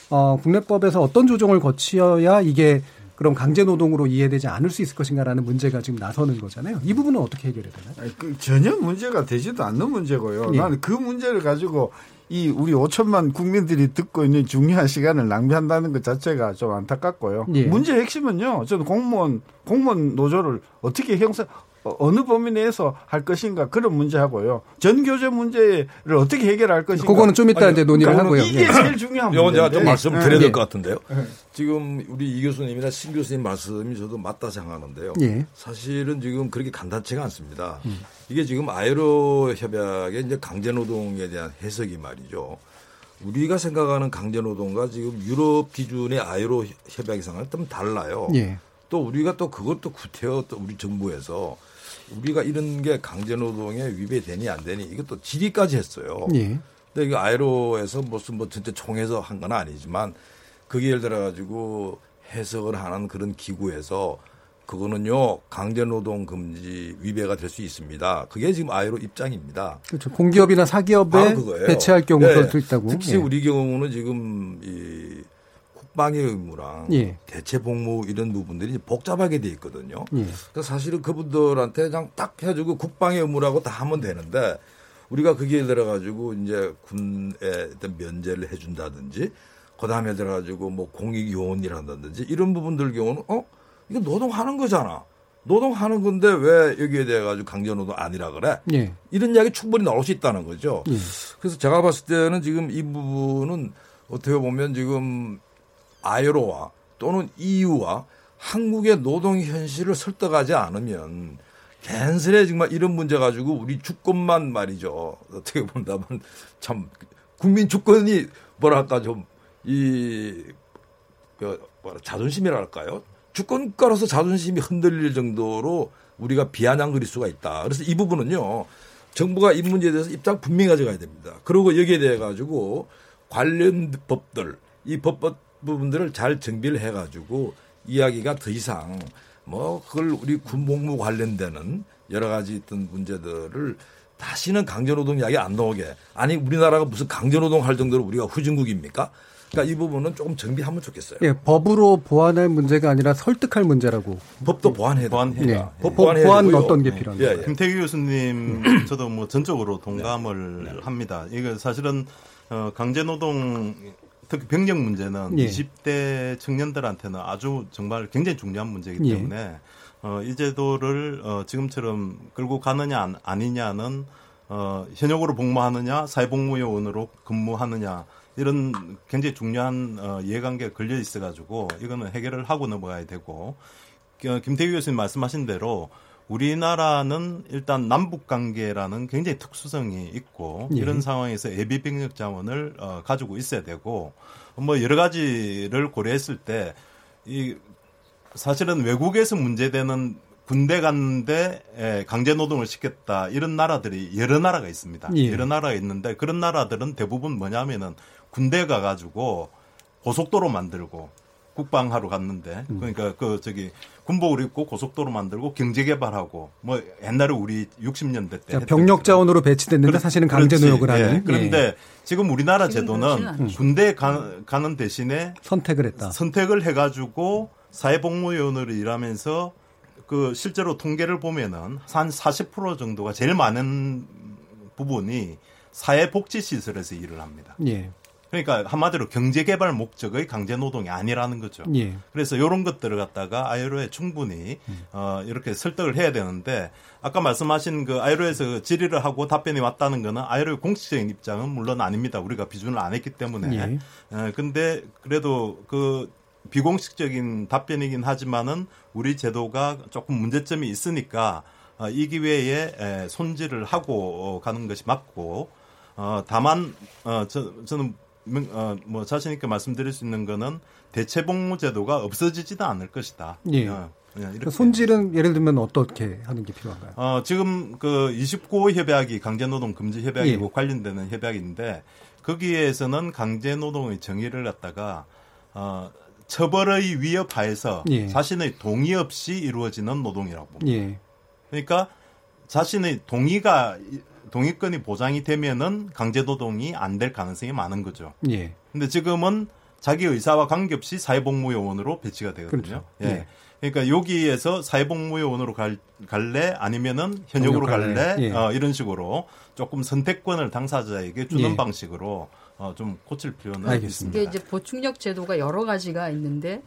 Speaker 5: 어, 국내법에서 어떤 조정을 거치어야 이게 그럼 강제 노동으로 이해되지 않을 수 있을 것인가라는 문제가 지금 나서는 거잖아요. 이 부분은 어떻게 해결해야 되나요?
Speaker 8: 그 전혀 문제가 되지도 않는 문제고요. 예. 나는 그 문제를 가지고 이 우리 5천만 국민들이 듣고 있는 중요한 시간을 낭비한다는 것 자체가 좀 안타깝고요. 예. 문제 핵심은요. 저는 공무원 공무원 노조를 어떻게 형사 어, 어느 범위 내에서 할 것인가 그런 문제하고요. 전교제 문제를 어떻게 해결할 것인가.
Speaker 5: 그거는 좀 이따 아니, 이제 논의를 하고요.
Speaker 8: 이게 예. 제일 중요한
Speaker 10: 문제. 이건 제가 좀 말씀 드려야 될것 예. 같은데요. 예. 지금 우리 이 교수님이나 신 교수님 말씀이 저도 맞다 생각하는데요. 예. 사실은 지금 그렇게 간단치가 않습니다. 음. 이게 지금 아이로 협약의 이제 강제노동에 대한 해석이 말이죠. 우리가 생각하는 강제노동과 지금 유럽 기준의 아이로 협약 이상은 좀 달라요. 예. 또 우리가 또 그것도 구태여 또 우리 정부에서 우리가 이런 게 강제노동에 위배되니 안 되니 이것도 질의까지 했어요. 예. 근데 이거 아이로에서 무슨 뭐 진짜 총에서 한 건 아니지만 그게 예를 들어 가지고 해석을 하는 그런 기구에서 그거는요 강제노동 금지 위배가 될 수 있습니다. 그게 지금 아이로 입장입니다.
Speaker 5: 그렇죠. 공기업이나 사기업에 배치할 경우도 네. 있다고.
Speaker 10: 특히 예. 우리 경우는 지금 이국 방의 의무랑 예. 대체 복무 이런 부분들이 복잡하게 돼 있거든요. 예. 그래서 사실은 그분들한테 그냥 딱 해주고 국방의 의무라고 다 하면 되는데 우리가 거기에 들어가지고 이제 군에 면제를 해준다든지 그다음에 들어가지고 뭐 공익 요원이라든지 이런 부분들 경우는 어 이거 노동하는 거잖아. 노동하는 건데 왜 여기에 대해 가지고 강제노동 아니라 그래? 예. 이런 이야기 충분히 나올 수 있다는 거죠. 예. 그래서 제가 봤을 때는 지금 이 부분은 어떻게 보면 지금 아이로와 또는 EU와 한국의 노동 현실을 설득하지 않으면 갠슬에 정말 이런 문제 가지고 우리 주권만 말이죠. 어떻게 본다면 참 국민 주권이 뭐랄까 좀이 그 자존심이랄까요? 주권가로서 자존심이 흔들릴 정도로 우리가 비아냥거릴 수가 있다. 그래서 이 부분은요. 정부가 이 문제에 대해서 입장 분명히 가져가야 됩니다. 그리고 여기에 대해 가지고 관련 법들 이 법법 부분들을 잘 정비를 해 가지고 이야기가 더 이상 뭐 그걸 우리 군복무 관련되는 여러 가지 있던 문제들을 다시는 강제노동 이야기 안 나오게 아니 우리나라가 무슨 강제노동 할 정도로 우리가 후진국입니까? 그러니까 이 부분은 조금 정비하면 좋겠어요.
Speaker 5: 예, 법으로 보완할 문제가 아니라 설득할 문제라고.
Speaker 10: 법도 보완해야 보완해야.
Speaker 5: 예. 법 보완 되고요. 어떤 게 필요한가요? 예,
Speaker 9: 예. 김태규 교수님 저도 뭐 전적으로 동감을 네. 합니다. 이거 사실은 어, 강제노동 특히 병력 문제는 예. 20대 청년들한테는 아주 정말 굉장히 중요한 문제이기 예. 때문에 예. 어, 이 제도를 어, 지금처럼 끌고 가느냐 아니냐는 어, 현역으로 복무하느냐 사회복무요원으로 근무하느냐 이런 굉장히 중요한 어, 이해관계가 걸려 있어가지고 이거는 해결을 하고 넘어가야 되고 어, 김태규 교수님 말씀하신 대로 우리나라는 일단 남북 관계라는 굉장히 특수성이 있고 예. 이런 상황에서 예비 병력 자원을 어, 가지고 있어야 되고 뭐 여러 가지를 고려했을 때 이 사실은 외국에서 문제되는 군대 갔는데 강제 노동을 시켰다 이런 나라들이 여러 나라가 있습니다. 예. 여러 나라가 있는데 그런 나라들은 대부분 뭐냐면은 군대 가가지고 고속도로 만들고 국방하러 갔는데 음. 그러니까 그 저기 군복을 입고 고속도로 만들고 경제 개발하고 뭐 옛날에 우리 60년대 때
Speaker 5: 그러니까 병력 자원으로 배치됐는데 그렇, 사실은 강제 노역을 하는. 예.
Speaker 9: 그런데 예. 지금 우리나라 제도는 군대 가, 가는 대신에
Speaker 5: 선택을 했다.
Speaker 9: 선택을 해 가지고 사회복무요원으로 일하면서 그 실제로 통계를 보면은 한 40% 정도가 제일 많은 부분이 사회복지시설에서 일을 합니다. 예. 그러니까 한마디로 경제 개발 목적의 강제 노동이 아니라는 거죠. 예. 그래서 이런 것들을 갖다가 아이로에 충분히 음. 어, 이렇게 설득을 해야 되는데 아까 말씀하신 그 아이로에서 질의를 하고 답변이 왔다는 거는 아이로의 공식적인 입장은 물론 아닙니다. 우리가 비준을 안 했기 때문에. 예. 어, 근데 그래도 그 비공식적인 답변이긴 하지만은 우리 제도가 조금 문제점이 있으니까 어, 이 기회에 에, 손질을 하고 가는 것이 맞고 어, 다만 어, 저, 저는 어, 뭐 자신 있게 말씀드릴 수 있는 거는 대체 복무 제도가 없어지지도 않을 것이다.
Speaker 5: 예. 어, 그 손질은 예를 들면 어떻게 하는 게 필요한가요?
Speaker 9: 어, 지금 그 29호 협약이 강제노동 금지 협약이고 예. 관련되는 협약인데 거기에서는 강제노동의 정의를 갖다가 어, 처벌의 위협 하에서 예. 자신의 동의 없이 이루어지는 노동이라고 봅니다. 예. 그러니까 자신의 동의가 동의권이 보장이 되면은 강제노동이 안 될 가능성이 많은 거죠. 예. 근데 지금은 자기 의사와 관계없이 사회복무요원으로 배치가 되거든요. 그렇죠. 예. 예. 그러니까 여기에서 사회복무요원으로 갈, 갈래 아니면은 현역으로 갈래 예. 어, 이런 식으로 조금 선택권을 당사자에게 주는 예. 방식으로 어, 좀 고칠 필요는 알겠습니다.
Speaker 7: 이게 이제 보충력 제도가 여러 가지가 있는데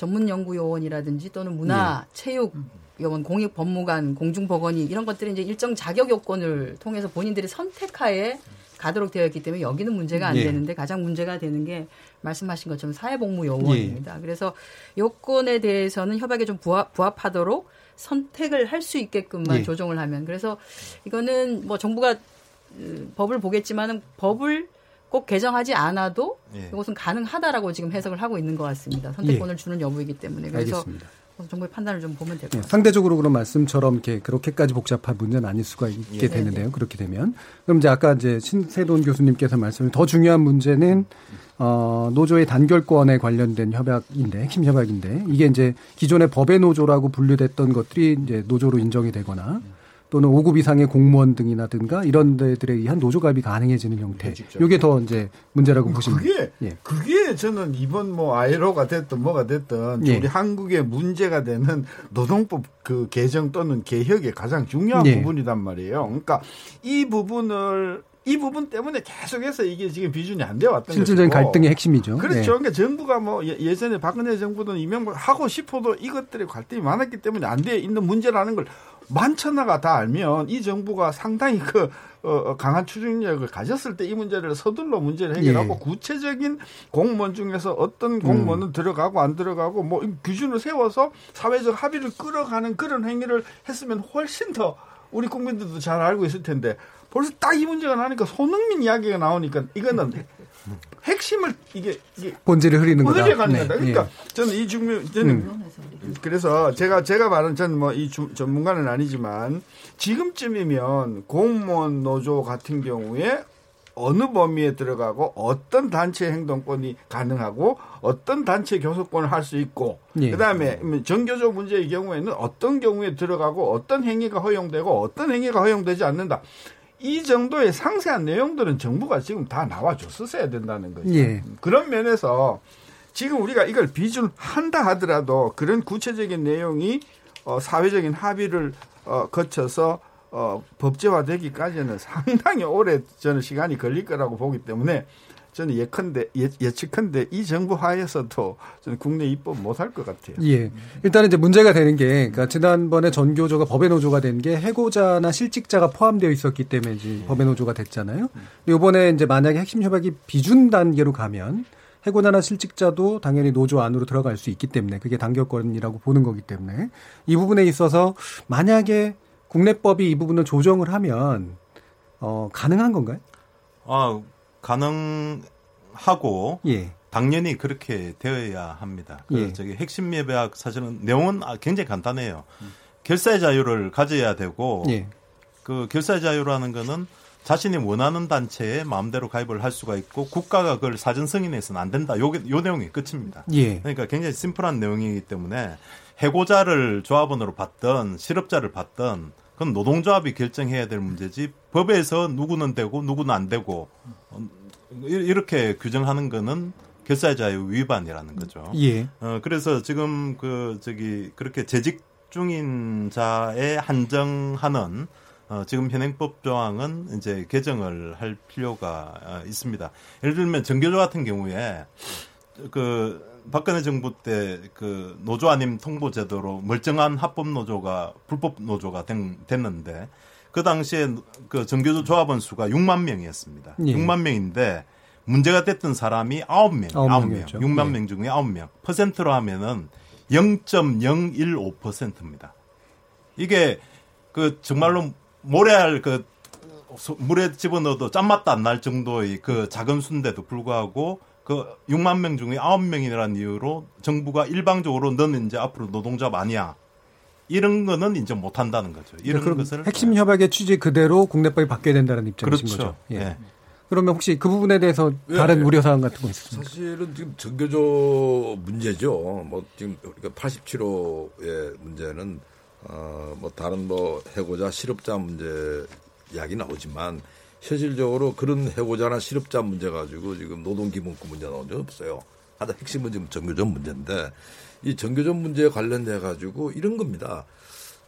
Speaker 7: 전문 연구 요원이라든지 또는 문화, 예. 체육 요원 공익 법무관, 공중보건이 이런 것들이 이제 일정 자격 요건을 통해서 본인들이 선택하에 가도록 되어 있기 때문에 여기는 문제가 안 예. 되는데 가장 문제가 되는 게 말씀하신 것처럼 사회복무 요원입니다. 예. 그래서 요건에 대해서는 협약에 좀 부합, 부합하도록 선택을 할 수 있게끔만 예. 조정을 하면 그래서 이거는 뭐 정부가 음, 법을 보겠지만은 법을 꼭 개정하지 않아도 예. 이것은 가능하다라고 지금 해석을 하고 있는 것 같습니다. 선택권을 예. 주는 여부이기 때문에 그래서 알겠습니다. 정부의 판단을 좀 보면 될것 예, 같습니다.
Speaker 5: 상대적으로 그런 말씀처럼 이렇게 그렇게까지 복잡한 문제는 아닐 수가 있게 예. 되는데요. 네. 그렇게 되면 그럼 이제 아까 이제 신세돈 교수님께서 말씀을 더 중요한 문제는 어, 노조의 단결권에 관련된 협약인데 핵심 협약인데 이게 이제 기존의 법의 노조라고 분류됐던 것들이 이제 노조로 인정이 되거나 또는 5급 이상의 공무원 등이나든가 이런 데들에 의한 노조 가입이 가능해지는 형태. 이게 더 이제 문제라고 보시면
Speaker 8: 그게 예. 그게 저는 이번 뭐 아이로가 됐든 뭐가 됐든 예. 우리 한국의 문제가 되는 노동법 그 개정 또는 개혁의 가장 중요한 예. 부분이단 말이에요. 그러니까 이 부분을 이 부분 때문에 계속해서 이게 지금 비준이 안 되어 왔던
Speaker 5: 실질적인 갈등의 핵심이죠.
Speaker 8: 그렇죠. 네. 그러니까 정부가 뭐 예, 예전에 박근혜 정부든 이명박 하고 싶어도 이것들이 갈등이 많았기 때문에 안 되어 있는 문제라는 걸 만천하가 다 알면 이 정부가 상당히 그 어, 어 강한 추진력을 가졌을 때 이 문제를 서둘러 문제를 해결하고 예. 구체적인 공무원 중에서 어떤 공무원은 음. 들어가고 안 들어가고 뭐 기준을 세워서 사회적 합의를 끌어가는 그런 행위를 했으면 훨씬 더 우리 국민들도 잘 알고 있을 텐데 벌써 딱 이 문제가 나니까 손흥민 이야기가 나오니까 이거는 핵심을 이게, 이게
Speaker 5: 본질을 흐리는
Speaker 8: 거다. 네. 그러니까 예. 저는 이 중요 저는 음. 그래서 제가 제가 말은 전뭐이 전문가는 아니지만 지금쯤이면 공무원 노조 같은 경우에 어느 범위에 들어가고 어떤 단체 행동권이 가능하고 어떤 단체 교섭권을 할 수 있고 예. 그다음에 정교조 문제의 경우에는 어떤 경우에 들어가고 어떤 행위가 허용되고 어떤 행위가 허용되지 않는다. 이 정도의 상세한 내용들은 정부가 지금 다 나와줬었어야 된다는 거죠. 예. 그런 면에서 지금 우리가 이걸 비준한다 하더라도 그런 구체적인 내용이 어, 사회적인 합의를 어, 거쳐서 어, 법제화되기까지는 상당히 오래 저는 시간이 걸릴 거라고 보기 때문에 저는 예컨대 예, 예측컨대 이 정부 하에서도 저는 국내 입법 못할 것 같아요.
Speaker 5: 예. 일단은 이제 문제가 되는 게 그러니까 지난번에 전교조가 법의 노조가 된 게 해고자나 실직자가 포함되어 있었기 때문에 이제 법의 노조가 됐잖아요. 근데 이번에 이제 만약에 핵심 협약이 비준 단계로 가면 해고자나 실직자도 당연히 노조 안으로 들어갈 수 있기 때문에 그게 단결권이라고 보는 거기 때문에 이 부분에 있어서 만약에 국내법이 이 부분을 조정을 하면 어, 가능한 건가요?
Speaker 9: 아 가능하고 예. 당연히 그렇게 되어야 합니다. 그 예. 저기 핵심 예배학 사실은 내용은 아, 굉장히 간단해요. 음. 결사의 자유를 가져야 되고 예. 그 결사의 자유라는 거는 자신이 원하는 단체에 마음대로 가입을 할 수가 있고 국가가 그걸 사전 승인해서는 안 된다. 요, 요 내용이 끝입니다. 예. 그러니까 굉장히 심플한 내용이기 때문에 해고자를 조합원으로 받던 실업자를 받던 그건 노동조합이 결정해야 될 문제지 법에서 누구는 되고 누구는 안 되고 어, 이렇게 규정하는 거는 결사의 자유 위반이라는 거죠. 예. 어 그래서 지금 그 저기 그렇게 재직 중인 자에 한정하는 어, 지금 현행법 조항은 이제 개정을 할 필요가 어, 있습니다. 예를 들면 정교조 같은 경우에 그 박근혜 정부 때 그 노조 아님 통보 제도로 멀쩡한 합법 노조가 불법 노조가 된, 됐는데 그 당시에 그 정교조 조합원 수가 6만 명이었습니다. 예. 6만 명인데 문제가 됐던 사람이 9명, 9명, 6만 예. 명 중에 9명. 퍼센트로 하면은 0.015%입니다. 이게 그 정말로 모래알 그 물에 집어넣어도 짠맛도 안 날 정도의 그 작은 순대도 불구하고 그 6만 명 중에 9명이라는 이유로 정부가 일방적으로 너는 이제 앞으로 노동자 아니야. 이런 거는 이제 못 한다는 거죠. 이런
Speaker 5: 그럼 것을 핵심 협약의 취지 그대로 국내법이 바뀌어야 된다는 입장이신 그렇죠. 거죠. 예. 예. 그러면 혹시 그 부분에 대해서 예, 다른 예. 우려 사항 같은 거 있습니까?
Speaker 10: 사실은 지금 전교조 문제죠. 뭐 지금 우리가 87호의 문제는 어뭐 다른 뭐 해고자 실업자 문제 이야기 나오지만 현실적으로 그런 해고자나 실업자 문제 가지고 지금 노동기본권 문제 나온 적 없어요. 하다 핵심은 지금 정교조 문제인데 이 정교조 문제에 관련돼 가지고 이런 겁니다.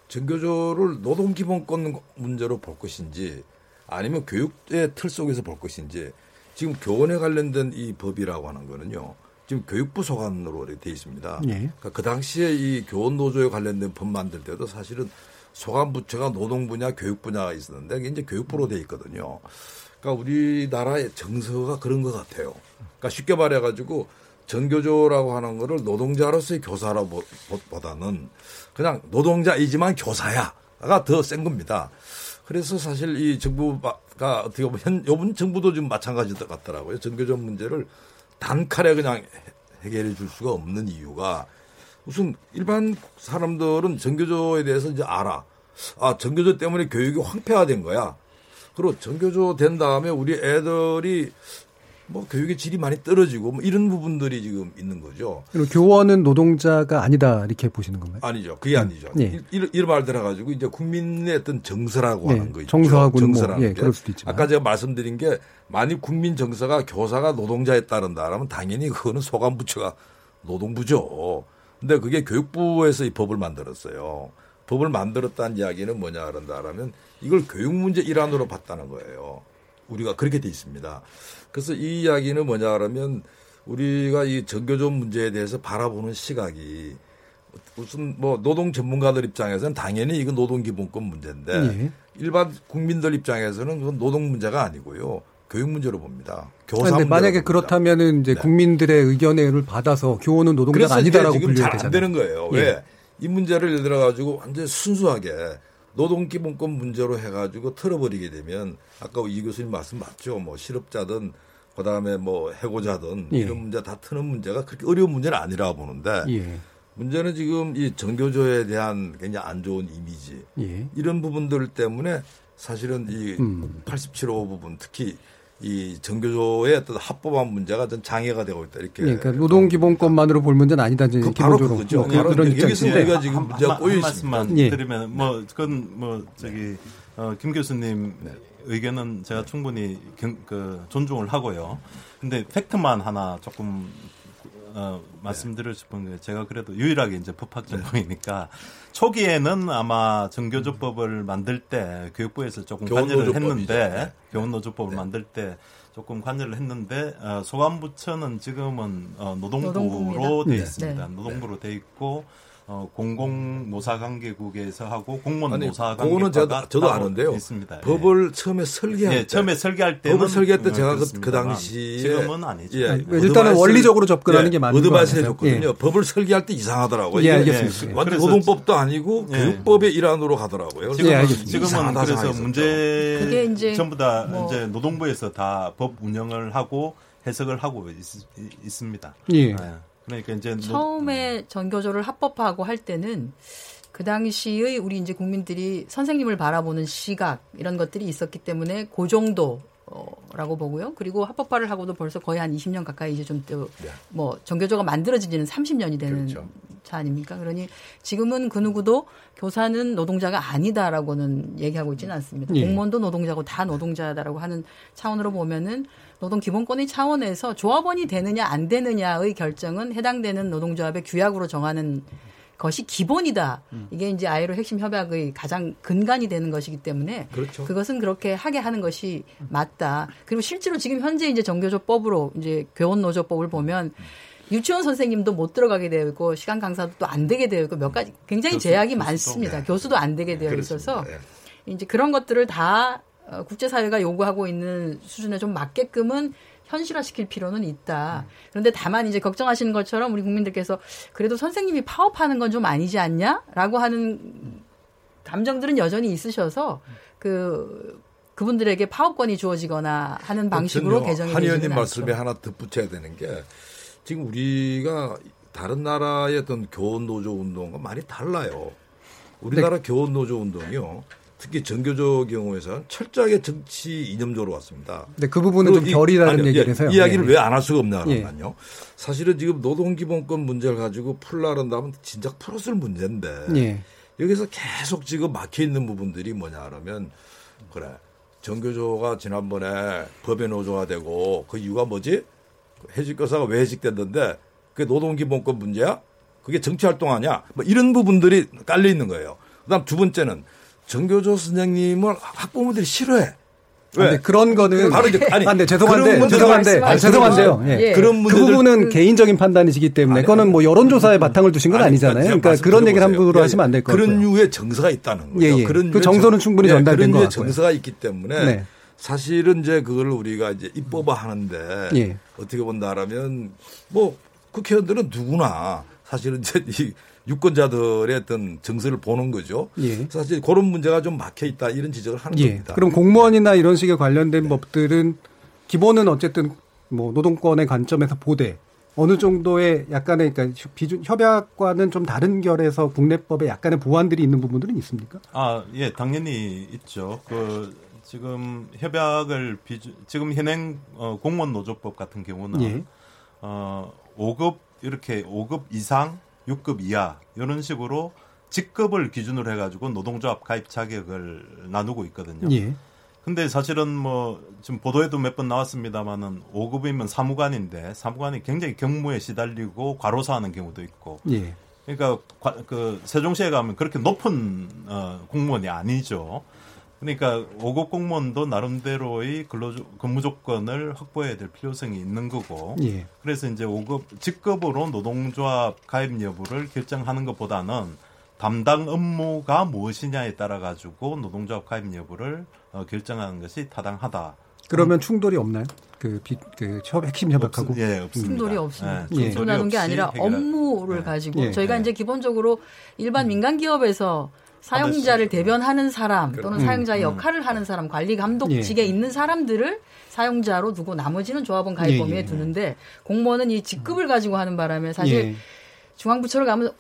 Speaker 10: 정교조를 노동 기본권 문제로 볼 것인지 아니면 교육의 틀 속에서 볼 것인지 지금 교원에 관련된 이 법이라고 하는 거는요. 지금 교육부 소관으로 돼 있습니다. 예. 그러니까 그 당시에 이 교원 노조에 관련된 법 만들 때도 사실은 소관 부처가 노동 분야, 교육 분야가 있었는데 이게 이제 교육부로 돼 있거든요. 그러니까 우리나라의 정서가 그런 것 같아요. 그러니까 쉽게 말해가지고 전교조라고 하는 거를 노동자로서의 교사라보다는 그냥 노동자이지만 교사야가 더 센 겁니다. 그래서 사실 이 정부가 어떻게 보면 현, 요번 정부도 좀 마찬가지일 것 같더라고요. 전교조 문제를 단칼에 그냥 해결해 줄 수가 없는 이유가 무슨 일반 사람들은 전교조에 대해서 이제 알아. 아, 전교조 때문에 교육이 황폐화된 거야. 그리고 전교조 된 다음에 우리 애들이 뭐 교육의 질이 많이 떨어지고 뭐 이런 부분들이 지금 있는 거죠.
Speaker 5: 그리고 교원은 노동자가 아니다 이렇게 보시는 건가요?
Speaker 10: 아니죠. 그게 아니죠. 네. 이런, 이런 말 들어가지고 이제 국민의 어떤 정서라고 네. 하는 거 있죠.
Speaker 5: 정서하고 뭐, 정서라는 뭐, 예, 그럴 수도 있지만.
Speaker 10: 아까 제가 말씀드린 게 만약 국민 정서가 교사가 노동자에 따른다라면 당연히 그거는 소관부처가 노동부죠. 근데 그게 교육부에서 이 법을 만들었어요. 법을 만들었다는 이야기는 뭐냐 그런다라면 이걸 교육 문제 일환으로 봤다는 거예요. 우리가 그렇게 돼 있습니다. 그래서 이 이야기는 뭐냐 그러면 우리가 이 전교조 문제에 대해서 바라보는 시각이 무슨 뭐 노동 전문가들 입장에서는 당연히 이건 노동 기본권 문제인데 예. 일반 국민들 입장에서는 그건 노동 문제가 아니고요. 교육 문제로 봅니다.
Speaker 5: 교사 문 만약에 그렇다면은 이제 네. 국민들의 의견을 받아서 교원은 노동자가 아니다라고 분류해야 되잖아요.
Speaker 10: 안 되는 거예요. 예. 왜? 이 문제를 예를 들어 가지고 완전 순수하게 노동기본권 문제로 해가지고 털어버리게 되면 아까 이 교수님 말씀 맞죠. 뭐 실업자든 그다음에 뭐 해고자든 예. 이런 문제 다 트는 문제가 그렇게 어려운 문제는 아니라고 보는데 예. 문제는 지금 이 정교조에 대한 굉장히 안 좋은 이미지 예. 이런 부분들 때문에 사실은 이 음. 87호 부분 특히 이 정교조의 어떤 합법화 문제가 좀 장애가 되고 있다 이렇게.
Speaker 5: 예, 그러니까 노동 기본권만으로 볼 문제는 아니다.
Speaker 10: 그 바로 그거죠. 뭐 바로 그런 여기서 우리가 지금 문제가 꼬여
Speaker 9: 말씀만 예. 드리면 뭐 그건 뭐 저기 어, 김 교수님 네. 의견은 제가 충분히 경, 그 존중을 하고요. 근데 팩트만 하나 조금 어, 말씀드리고 싶은 게 제가 그래도 유일하게 이제 법학 전공이니까 초기에는 아마 정교조법을 만들 때 교육부에서 조금 관여를 했는데 네. 교원노조법을 네. 만들 때 조금 관여를 했는데 어, 소관부처는 지금은 어, 노동부로 돼 있습니다. 네. 노동부로 돼 있고 어, 공공 노사 관계국에서 하고 공무원 아니, 노사 관계국가
Speaker 10: 저도, 저도 아는데요. 있습니다. 법을 예. 처음에 설계할 예, 때
Speaker 9: 처음에 설계할 때
Speaker 10: 법을 설계할 때 어, 제가 그, 그 당시에
Speaker 9: 지금은 아니죠. 예,
Speaker 5: 일단은 원리적으로 접근하는 예, 게 맞는
Speaker 10: 거아요 해줬거든요. 예. 법을 설계할 때 이상하더라고요.
Speaker 5: 예, 알겠습니다.
Speaker 10: 완전 노동법도 아니고 예. 교육법의 일환으로 가더라고요.
Speaker 9: 지금은, 예, 알겠습니다. 지금은 그래서 문제 그게 이제 전부 다 뭐. 이제 노동부에서 다 법 운영을 하고 해석을 하고 있, 습니다
Speaker 5: 예.
Speaker 7: 그러니까 이제 처음에 전교조를 합법화하고 할 때는 그 당시의 우리 이제 국민들이 선생님을 바라보는 시각 이런 것들이 있었기 때문에 그 정도 라고 보고요. 그리고 합법화를 하고도 벌써 거의 한 20년 가까이 이제 좀 또뭐 네. 전교조가 만들어진 지는 30년이 되는 그렇죠. 차 아닙니까? 그러니 지금은 그 누구도 교사는 노동자가 아니다라고는 얘기하고 있지는 않습니다. 예. 공무원도 노동자고 다 노동자다라고 하는 차원으로 보면은 노동 기본권의 차원에서 조합원이 되느냐 안 되느냐의 결정은 해당되는 노동조합의 규약으로 정하는 것이 기본이다. 음. 이게 이제 아이로 핵심 협약의 가장 근간이 되는 것이기 때문에 그렇죠. 그것은 그렇게 하게 하는 것이 맞다. 그리고 실제로 지금 현재 이제 정교조법으로 이제 교원 노조법을 보면 유치원 선생님도 못 들어가게 되어 있고 시간 강사도 또 안 되게 되어 있고 몇 가지 굉장히 교수, 제약이 교수도, 많습니다. 네. 교수도 안 되게 되어 있어서 네. 이제 그런 것들을 다 어, 국제사회가 요구하고 있는 수준에 좀 맞게끔은 현실화시킬 필요는 있다. 그런데 다만 이제 걱정하시는 것처럼 우리 국민들께서 그래도 선생님이 파업하는 건 좀 아니지 않냐?라고 하는 감정들은 여전히 있으셔서 그 그분들에게 파업권이 주어지거나 하는 방식으로 개정이
Speaker 10: 한 의원님 말씀에 하나 덧붙여야 되는 게 지금 우리가 다른 나라의 어떤 교원 노조 운동과 많이 달라요. 우리나라 네. 교원 노조 운동이요. 특히 정교조 경우에서는 철저하게 정치 이념적으로 왔습니다.
Speaker 5: 네, 그 부분은 좀 결이라는 얘기라서요.
Speaker 10: 이야기를 네. 왜안 할 수가 없냐면요. 예. 사실은 지금 노동기본권 문제를 가지고 풀라는다면 진작 풀었을 문제인데 예. 여기서 계속 지금 막혀 있는 부분들이 뭐냐 그러면 그래 정교조가 지난번에 법의 노조가 되고 그 이유가 뭐지? 해직교사가 왜 해직됐는데 그게 노동기본권 문제야? 그게 정치활동 아니야? 뭐 이런 부분들이 깔려 있는 거예요. 그다음 두 번째는 정교조 선생님을 학부모들이 싫어해.
Speaker 5: 왜? 아, 그런 거는 바로 이제 아니 안돼 아, 죄송한데 죄송한데 아, 죄송한데요. 예. 예. 그런 그 부분은 개인적인 판단이시기 때문에 아니, 그거는 뭐 여론조사에 바탕을 두신 건 아니, 아니잖아요. 그러니까 그런 얘기를 함부로 예, 하시면 안 될 거예요.
Speaker 10: 그런 유의 정서가 있다는 거죠. 예, 예.
Speaker 5: 그런 그 정서는 충분히 예, 전달된 거 같고요.
Speaker 10: 정서가 있기 때문에 네. 사실은 이제 그걸 우리가 이제 입법화 하는데 예. 어떻게 본다라면 뭐 국회의원들은 누구나 사실은 이제 이 유권자들의 어떤 정서를 보는 거죠. 예. 사실 그런 문제가 좀 막혀 있다 이런 지적을 하는 예. 겁니다.
Speaker 5: 그럼 공무원이나 이런 식의 관련된 네. 법들은 기본은 어쨌든 뭐 노동권의 관점에서 보되 어느 정도의 약간의 그러니까 비준 협약과는 좀 다른 결에서 국내법에 약간의 보완들이 있는 부분들은 있습니까?
Speaker 9: 아, 예, 당연히 있죠. 그 지금 협약을 비준 지금 현행 어, 공무원 노조법 같은 경우는 예. 어 5급 이렇게 5급 이상 6급 이하 이런 식으로 직급을 기준으로 해가지고 노동조합 가입 자격을 나누고 있거든요. 예. 근데 사실은 뭐 지금 보도에도 몇 번 나왔습니다만은 5급이면 사무관인데 사무관이 굉장히 경무에 시달리고 과로사하는 경우도 있고. 예. 그러니까 그 세종시에 가면 그렇게 높은 어 공무원이 아니죠. 그러니까 5급 공무원도 나름대로의 근로 근무 조건을 확보해야 될 필요성이 있는 거고. 예. 그래서 이제 5급 직급으로 노동조합 가입 여부를 결정하는 것보다는 담당 업무가 무엇이냐에 따라 가지고 노동조합 가입 여부를 어, 결정하는 것이 타당하다.
Speaker 5: 그러면 충돌이 없나요? 그, 비, 그 핵심 협약하고?
Speaker 7: 예, 없습니다. 충돌이 없습니다. 예. 충돌하는 게 아니라 업무를 예. 가지고 저희가 예. 이제 기본적으로 일반 민간 기업에서 사용자를 대변하는 사람 또는 음, 사용자의 음. 역할을 하는 사람, 관리 감독직에 예. 있는 사람들을 사용자로 두고 나머지는 조합원 가입 범위에 예, 예. 두는데 공무원은 이 직급을 가지고 하는 바람에 사실 예. 중앙부처를 가면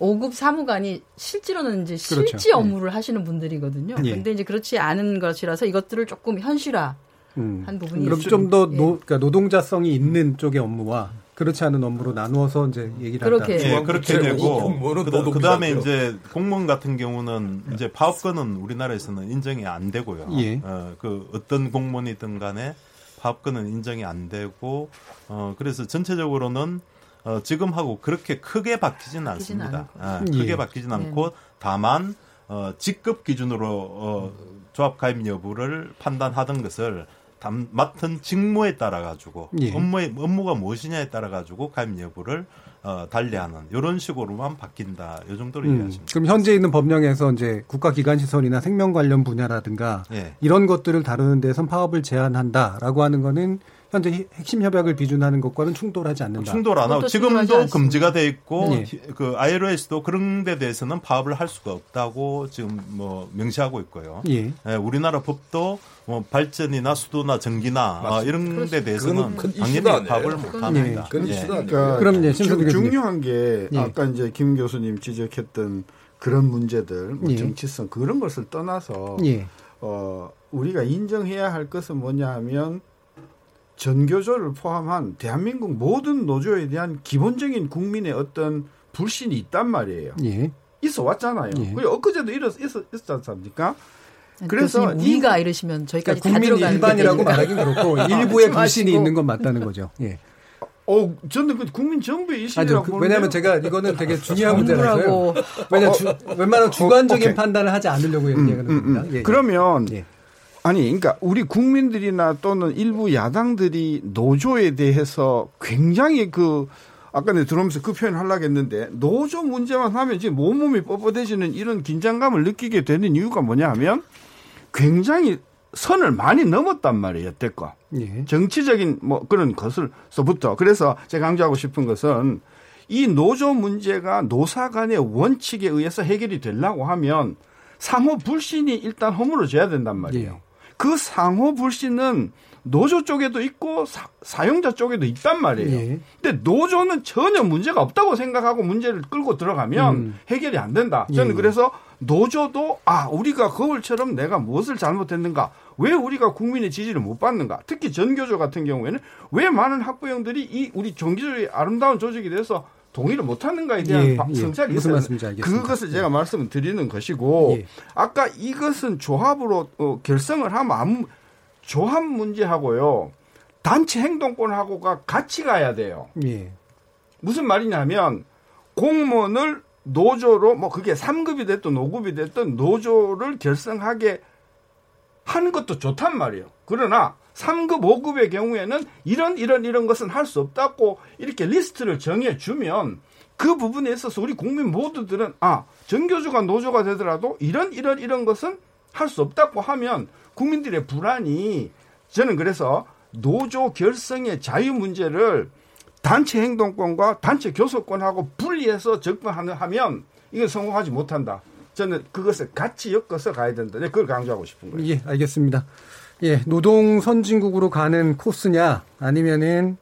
Speaker 7: 5급 사무관이 실제로는 이제. 실지 그렇죠. 업무를 네. 하시는 분들이거든요. 예. 근데 이제 그렇지 않은 것이라서 이것들을 조금 현실화 음. 한 부분이
Speaker 5: 그럼 좀더 예. 그러니까 노동자성이 있는 쪽의 업무와 그렇지 않은 업무로 나누어서 이제 얘기를
Speaker 9: 그렇게 한다. 예, 그렇게 되고 그, 그 다음에 이제 공무원 같은 경우는 이제 파업권은 우리나라에서는 인정이 안 되고요. 예. 어, 그 어떤 공무원이든 간에 파업권은 인정이 안 되고 어, 그래서 전체적으로는 어, 지금하고 그렇게 크게 바뀌지는 않습니다. 아, 크게 예. 바뀌지는 않고 네. 다만 어, 직급 기준으로 어, 조합 가입 여부를 판단하던 것을 담, 맡은 직무에 따라 가지고 예. 업무의 업무가 무엇이냐에 따라 가지고 가입 여부를 어, 달리하는 이런 식으로만 바뀐다. 이 정도로 음, 이해하십니다.
Speaker 5: 그럼 현재 있는 법령에서 이제 국가기관시설이나 생명 관련 분야라든가 예. 이런 것들을 다루는 데선 파업을 제한한다라고 하는 거는 현재 핵심 협약을 비준하는 것과는 충돌하지 않는다.
Speaker 9: 충돌 안 하고 지금도 금지가 돼 있고 예. 그 ILO에서도 그런 데 대해서는 파업을 할 수가 없다고 지금 뭐 명시하고 있고요. 예. 예 우리나라 법도 뭐 발전이나 수도나 전기나 아, 이런 데 대해서는 당연히 파업을 못 합니다.
Speaker 8: 예. 예. 그러니까 그럼 이제 중요한 게 예. 아까 이제 김 교수님 지적했던 그런 문제들, 뭐 예. 정치성 그런 것을 떠나서 어 우리가 인정해야 할 것은 뭐냐 하면 전교조를 포함한 대한민국 모든 노조에 대한 기본적인 국민의 어떤 불신이 있단 말이에요. 예. 있어 왔잖아요. 예. 그리고 엊그제도 있었, 있었, 있었지 않습니까?
Speaker 7: 그래서 우리가 이러시면 저희까지
Speaker 5: 그러니까 국민 일반이라고 말하긴 그렇고 일부의 불신이 있는 건 맞다는 거죠. 예.
Speaker 8: 어, 저는 그 국민 전부의 이슈라고
Speaker 5: 그, 왜냐하면 제가 이거는 되게 중요한 문제라서요. 왜냐 주, 웬만한 주관적인 어, 판단을 하지 않으려고 음, 얘기하는 음, 겁니다. 음,
Speaker 8: 예, 예. 그러면 예. 아니, 그러니까 우리 국민들이나 또는 일부 야당들이 노조에 대해서 굉장히 그 아까 내 들어오면서 그 표현을 하려고 했는데 노조 문제만 하면 지금 몸몸이 뻣뻣해지는 이런 긴장감을 느끼게 되는 이유가 뭐냐 하면 굉장히 선을 많이 넘었단 말이에요, 여태껏. 예. 정치적인 뭐 그런 것을서부터. 그래서 제가 강조하고 싶은 것은 이 노조 문제가 노사 간의 원칙에 의해서 해결이 되려고 하면 상호 불신이 일단 허물어져야 된단 말이에요. 예. 그 상호 불신은 노조 쪽에도 있고 사, 용자 쪽에도 있단 말이에요. 예. 근데 노조는 전혀 문제가 없다고 생각하고 문제를 끌고 들어가면 음. 해결이 안 된다. 저는 예. 그래서 노조도 아 우리가 거울처럼 내가 무엇을 잘못했는가 왜 우리가 국민의 지지를 못 받는가 특히 전교조 같은 경우에는 왜 많은 학부형들이 이 우리 종교조의 아름다운 조직에 대해서 동의를 못하는가에 대한 예, 예. 성찰이 예. 있어요. 그것을 제가 말씀을 드리는 것이고 예. 아까 이것은 조합으로 어, 결성을 하면 아무 조합 문제하고요 단체 행동권하고가 같이 가야 돼요. 예. 무슨 말이냐면 공무원을 노조로 뭐 그게 3급이 됐든 5급이 됐든 노조를 결성하게 하는 것도 좋단 말이에요. 그러나 3급, 5급의 경우에는 이런 이런 이런 것은 할 수 없다고 이렇게 리스트를 정해 주면 그 부분에 있어서 우리 국민 모두들은 아, 정교주가 노조가 되더라도 이런 이런 이런 것은 할 수 없다고 하면 국민들의 불안이 저는 그래서 노조 결성의 자유 문제를 단체 행동권과 단체 교섭권하고 분리해서 접근하면 이건 성공하지 못한다. 저는 그것을 같이 엮어서 가야 된다. 네, 그걸 강조하고 싶은 거예요.
Speaker 5: 예, 알겠습니다. 예, 노동 선진국으로 가는 코스냐 아니면은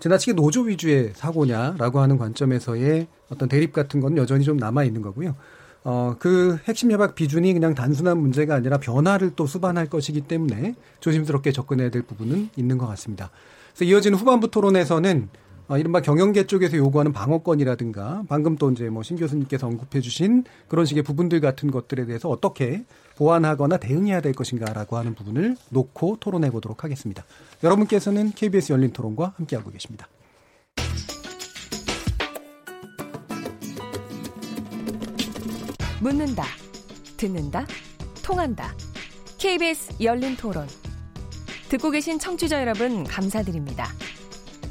Speaker 5: 지나치게 노조 위주의 사고냐라고 하는 관점에서의 어떤 대립 같은 건 여전히 좀 남아 있는 거고요. 어, 그 핵심 협약 비준이 그냥 단순한 문제가 아니라 변화를 또 수반할 것이기 때문에 조심스럽게 접근해야 될 부분은 있는 것 같습니다. 그래서 이어지는 후반부 토론에서는 어, 이른바 경영계 쪽에서 요구하는 방어권이라든가 방금 또 이제 뭐 신 교수님께서 언급해 주신 그런 식의 부분들 같은 것들에 대해서 어떻게 보완하거나 대응해야 될 것인가라고 하는 부분을 놓고 토론해 보도록 하겠습니다. 여러분께서는 KBS 열린 토론과 함께하고 계십니다.
Speaker 6: 묻는다, 듣는다, 통한다. KBS 열린 토론. 듣고 계신 청취자 여러분, 감사드립니다.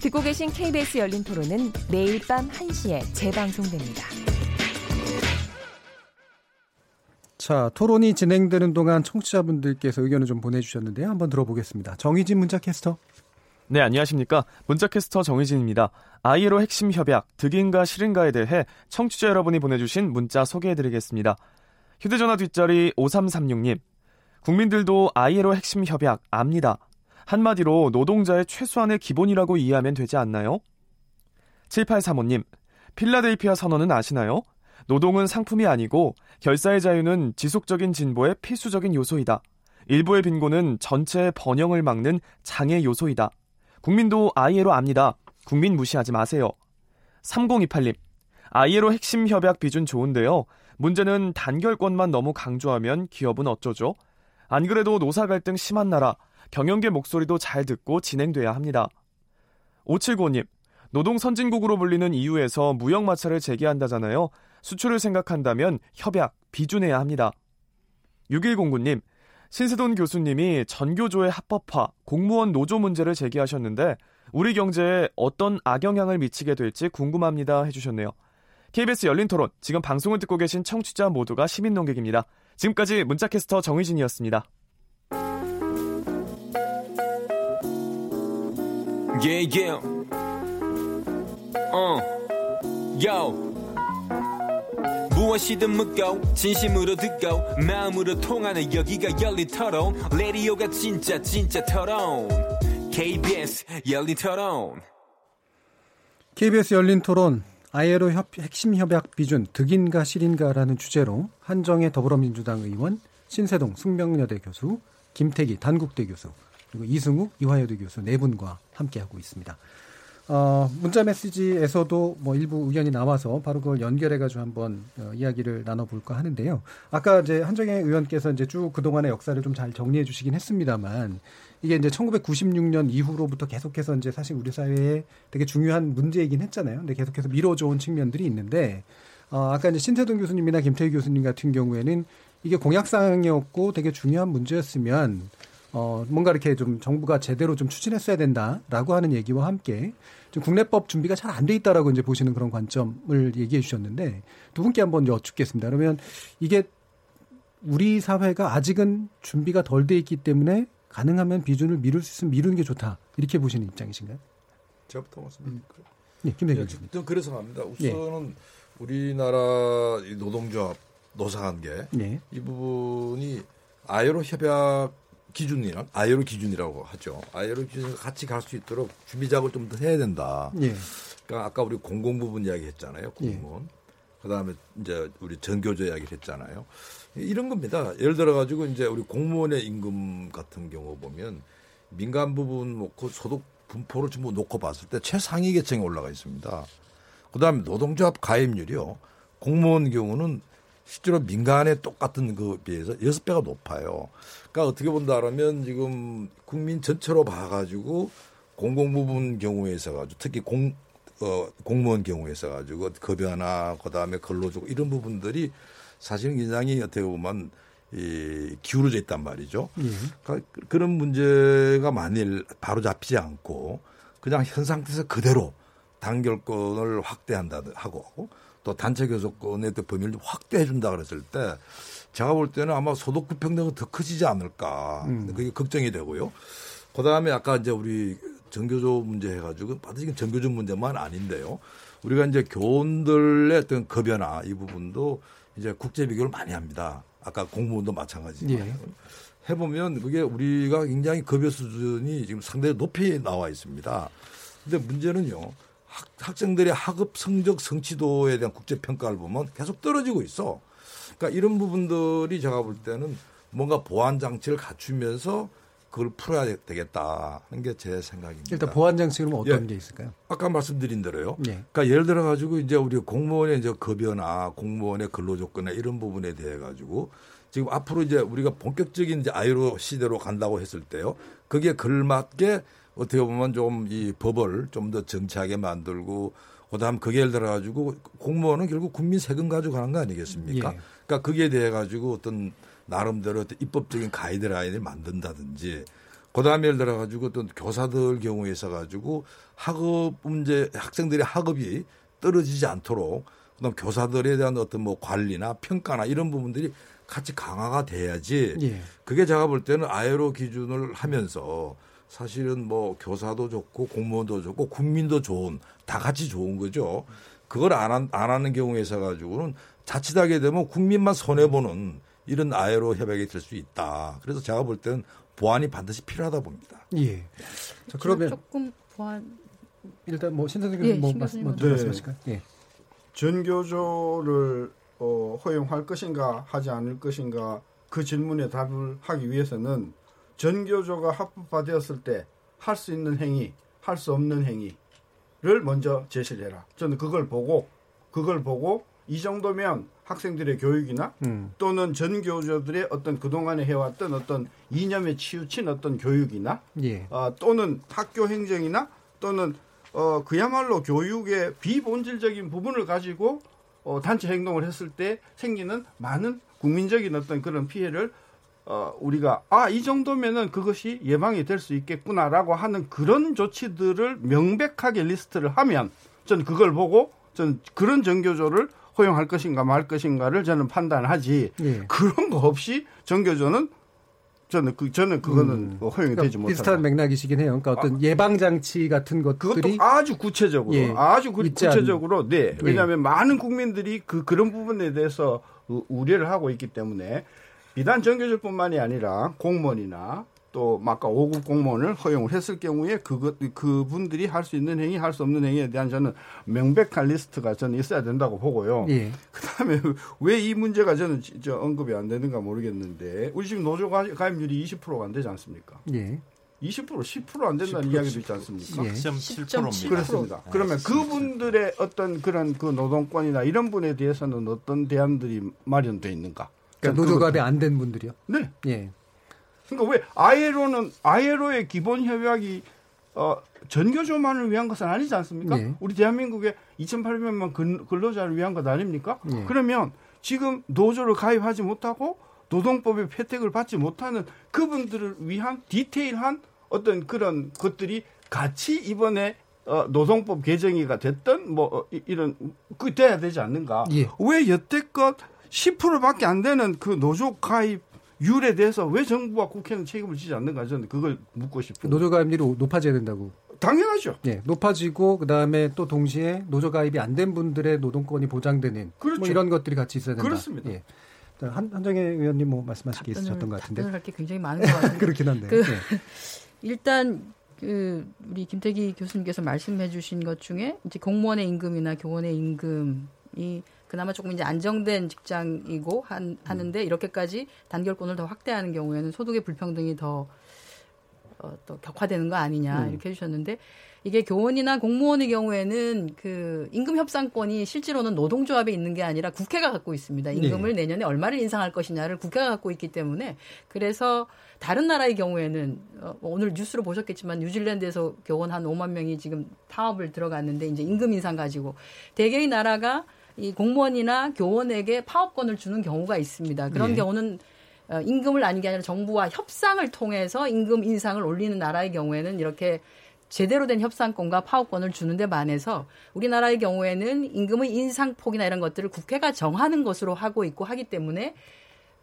Speaker 6: 듣고 계신 KBS 열린 토론은 매일 밤 1시에 재방송됩니다.
Speaker 5: 자, 토론이 진행되는 동안 청취자분들께서 의견을 좀 보내주셨는데요. 한번 들어보겠습니다. 정희진 문자캐스터.
Speaker 12: 네, 안녕하십니까. 문자캐스터 정희진입니다. 아이로 핵심 협약, 득인가 실인가에 대해 청취자 여러분이 보내주신 문자 소개해드리겠습니다. 휴대전화 뒷자리 5336님. 국민들도 아이로 핵심 협약 압니다. 한마디로 노동자의 최소한의 기본이라고 이해하면 되지 않나요? 7835님. 필라델피아 선언은 아시나요? 노동은 상품이 아니고 결사의 자유는 지속적인 진보의 필수적인 요소이다. 일부의 빈곤은 전체의 번영을 막는 장애 요소이다. 국민도 아이에로 압니다. 국민 무시하지 마세요. 3028님. 아이에로 핵심 협약 비준 좋은데요. 문제는 단결권만 너무 강조하면 기업은 어쩌죠? 안 그래도 노사 갈등 심한 나라, 경영계 목소리도 잘 듣고 진행돼야 합니다. 5795님. 노동 선진국으로 불리는 이유에서 무역 마찰을 제기한다잖아요. 수출을 생각한다면 협약, 비준해야 합니다. 6109님, 신세돈 교수님이 전교조의 합법화, 공무원 노조 문제를 제기하셨는데 우리 경제에 어떤 악영향을 미치게 될지 궁금합니다 해주셨네요. KBS 열린 토론, 지금 방송을 듣고 계신 청취자 모두가 시민 농객입니다. 지금까지 문자캐스터 정의진이었습니다. Yeah, yeah. Uh. Yo. 무엇이든 묻고 진심으로 듣고 마음으로 통하는 여기가 열린 토론 레디오가 진짜 진짜 토론 KBS 열린 토론
Speaker 5: KBS 열린 토론 아예로 협, 핵심 협약 비준 득인가 실인가라는 주제로 한정의 더불어민주당 의원 신세동 숙명여대 교수 김태기 단국대 교수 그리고 이승욱 이화여대 교수 네 분과 함께하고 있습니다. 어, 문자 메시지에서도 뭐 일부 의견이 나와서 바로 그걸 연결해가지고 한번 어, 이야기를 나눠볼까 하는데요. 아까 이제 한정혜 의원께서 이제 쭉 그동안의 역사를 좀 잘 정리해 주시긴 했습니다만 이게 이제 1996년 이후로부터 계속해서 이제 사실 우리 사회에 되게 중요한 문제이긴 했잖아요. 근데 계속해서 미뤄져온 측면들이 있는데 어, 아까 이제 신태동 교수님이나 김태희 교수님 같은 경우에는 이게 공약사항이었고 되게 중요한 문제였으면 어, 뭔가 이렇게 좀 정부가 제대로 좀 추진했어야 된다라고 하는 얘기와 함께 좀 국내법 준비가 잘 안 돼 있다라고 이제 보시는 그런 관점을 얘기해 주셨는데 두 분께 한번 여쭙겠습니다. 그러면 이게 우리 사회가 아직은 준비가 덜 돼 있기 때문에 가능하면 비준을 미룰 수 있으면 미루는 게 좋다 이렇게 보시는 입장이신가요?
Speaker 10: 제가부터 말씀드릴까요?
Speaker 5: 네, 김대중 교수님.
Speaker 10: 저 그래서 합니다. 우선은 네. 우리나라 노동조합 노사관계 네. 이 부분이 아이로 협약 기준이랑 아이로 기준이라고 하죠. 아이로 기준과 같이 갈 수 있도록 준비 작업을 좀 더 해야 된다. 예. 그러니까 아까 우리 공공 부분 이야기 했잖아요. 공무원. 예. 그다음에 이제 우리 전교조 이야기를 했잖아요. 이런 겁니다. 예를 들어 가지고 이제 우리 공무원의 임금 같은 경우 보면 민간 부분 놓고 소득 분포를 전부 놓고 봤을 때 최상위 계층에 올라가 있습니다. 그다음에 노동조합 가입률이요. 공무원 경우는 실제로 민간에 똑같은 그 비해서 여섯 배가 높아요. 그러니까 어떻게 본다라면 지금 국민 전체로 봐가지고 공공 부분 경우에 있어가지고 특히 공 어, 공무원 경우에 있어가지고 급여나 그다음에 근로적 이런 부분들이 사실은 굉장히 어떻게 보면 이 기울어져 있단 말이죠. 예. 그러니까 그런 문제가 만일 바로 잡히지 않고 그냥 현 상태에서 그대로 단결권을 확대한다 하고 또 단체 교섭권의 또 범위를 확대해 준다 그랬을 때 제가 볼 때는 아마 소득 불평등은 더 커지지 않을까. 음. 그게 걱정이 되고요. 그 다음에 아까 이제 우리 전교조 문제 해가지고 받으신 전교조 문제만 아닌데요. 우리가 이제 교원들의 어떤 급여나 이 부분도 이제 국제 비교를 많이 합니다. 아까 공무원도 마찬가지지만. 예. 해보면 그게 우리가 굉장히 급여 수준이 지금 상당히 높이 나와 있습니다. 근데 문제는요. 학, 학생들의 학업 성적 성취도에 대한 국제 평가를 보면 계속 떨어지고 있어. 그러니까 이런 부분들이 제가 볼 때는 뭔가 보안 장치를 갖추면서 그걸 풀어야 되겠다 하는 게 제 생각입니다.
Speaker 5: 일단 보안 장치는 어떤 예. 게 있을까요?
Speaker 10: 아까 말씀드린 대로요. 예. 그러니까 예를 들어 가지고 이제 우리 공무원의 이제 급여나 공무원의 근로 조건이나 이런 부분에 대해 가지고 지금 앞으로 이제 우리가 본격적인 이제 아이로 시대로 간다고 했을 때요. 그게 걸맞게 어떻게 보면 좀 이 법을 좀 더 정치하게 만들고 그다음 그게 예를 들어 가지고 공무원은 결국 국민 세금 가지고 가는 거 아니겠습니까? 예. 그러니까 거기에 대해 가지고 어떤 나름대로 어떤 입법적인 가이드라인을 만든다든지 그다음에 예를 들어 가지고 어떤 교사들 경우에 있어 가지고 학업 문제 학생들의 학업이 떨어지지 않도록 그다음 교사들에 대한 어떤 뭐 관리나 평가나 이런 부분들이 같이 강화가 돼야지 예. 그게 제가 볼 때는 아예로 기준을 하면서 사실은 뭐 교사도 좋고 공무원도 좋고 국민도 좋은 다 같이 좋은 거죠. 그걸 안, 한, 안 하는 경우에 있어 가지고는 자칫하게 되면 국민만 손해 보는 이런 아예로 협약이 될 수 있다. 그래서 제가 볼 때는 보완이 반드시 필요하다 봅니다.
Speaker 5: 예. 자, 그러면
Speaker 7: 조금 보완
Speaker 5: 일단 뭐 신 선생 교수님 예, 뭐 말씀 먼저 네. 말씀하실까요? 예.
Speaker 8: 전교조를 어, 허용할 것인가 하지 않을 것인가 그 질문에 답을 하기 위해서는 전교조가 합법화되었을 때 할 수 있는 행위, 할 수 없는 행위를 먼저 제시를 해라. 저는 그걸 보고 그걸 보고 이 정도면 학생들의 교육이나 음. 또는 전교조들의 어떤 그동안에 해왔던 어떤 이념에 치우친 어떤 교육이나 예. 어, 또는 학교 행정이나 또는 어, 그야말로 교육의 비본질적인 부분을 가지고 어, 단체 행동을 했을 때 생기는 많은 국민적인 어떤 그런 피해를 어, 우리가 아, 이 정도면은 그것이 예방이 될 수 있겠구나라고 하는 그런 조치들을 명백하게 리스트를 하면 저는 그걸 보고 저는 그런 정교조를 허용할 것인가 말 것인가를 저는 판단하지 예. 그런 거 없이 정교조는 저는 그 저는 그거는 음. 뭐 허용이 그러니까 되지 못하다.
Speaker 5: 비슷한 맥락이시긴 해요. 그러니까 어떤 아, 예방 장치 같은 것들이
Speaker 8: 그것도 아주 구체적으로 예, 아주 구, 체적으로 네. 왜냐하면 예. 많은 국민들이 그 그런 부분에 대해서 우려를 하고 있기 때문에 비단 정교조뿐만이 아니라 공무원이나 또 아까 5급 공무원을 허용을 했을 경우에 그것 그분들이 할 수 있는 행위, 할 수 없는 행위에 대한 저는 명백한 리스트가 저는 있어야 된다고 보고요. 예. 그다음에 왜 이 문제가 저는 저 언급이 안 되는가 모르겠는데 우리 지금 노조 가입률이 20%가 안 되지 않습니까? 예. 20% 10%안 된다는 10%, 이야기도 있지 않습니까?
Speaker 9: 예. 10.7%입니다.
Speaker 8: 그렇습니다. 네. 그러면 그분들의 어떤 그런 그 노동권이나 이런 분에 대해서는 어떤 대안들이 마련돼 있는가?
Speaker 5: 그러니까 노조가입이 안 된 분들이요?
Speaker 8: 네. 예. 그러니까 왜 아예로는 아예로의 기본 협약이 어, 전교조만을 위한 것은 아니지 않습니까? 네. 우리 대한민국의 2,800만 근, 근로자를 위한 것 아닙니까? 네. 그러면 지금 노조를 가입하지 못하고 노동법의 혜택을 받지 못하는 그분들을 위한 디테일한 어떤 그런 것들이 같이 이번에 어, 노동법 개정이가 됐던 뭐 어, 이런 그 돼야 되지 않는가? 예. 왜 여태껏 10%밖에 안 되는 그 노조 가입 율에 대해서 왜 정부와 국회는 책임을 지지 않는가 저는 그걸 묻고 싶어요.
Speaker 5: 노조 가입률이 높아져야 된다고.
Speaker 8: 당연하죠.
Speaker 5: 예, 높아지고 그다음에 또 동시에 노조 가입이 안 된 분들의 노동권이 보장되는 뭐 그렇죠. 뭐 이런 것들이 같이 있어야 된다.
Speaker 8: 그렇습니다. 예.
Speaker 5: 한, 한정혜 의원님 뭐 말씀하실 게 있으셨던 것 같은데.
Speaker 7: 답변을 할게 굉장히 많은 것 같은데.
Speaker 5: 그렇긴 한데.
Speaker 7: 그, 예. 일단 그 우리 김태기 교수님께서 말씀해 주신 것 중에 이제 공무원의 임금이나 교원의 임금이 그나마 조금 이제 안정된 직장이고 한, 하는데 이렇게까지 단결권을 더 확대하는 경우에는 소득의 불평등이 더 어, 또 격화되는 거 아니냐 음. 이렇게 해주셨는데 이게 교원이나 공무원의 경우에는 그 임금 협상권이 실제로는 노동조합에 있는 게 아니라 국회가 갖고 있습니다. 임금을 네. 내년에 얼마를 인상할 것이냐를 국회가 갖고 있기 때문에 그래서 다른 나라의 경우에는 어, 오늘 뉴스로 보셨겠지만 뉴질랜드에서 교원 한 5만 명이 지금 파업을 들어갔는데 이제 임금 인상 가지고 대개의 나라가 이 공무원이나 교원에게 파업권을 주는 경우가 있습니다. 그런 예. 경우는 어, 임금을 아닌 게 아니라 정부와 협상을 통해서 임금 인상을 올리는 나라의 경우에는 이렇게 제대로 된 협상권과 파업권을 주는데 반해서 우리나라의 경우에는 임금의 인상폭이나 이런 것들을 국회가 정하는 것으로 하고 있고 하기 때문에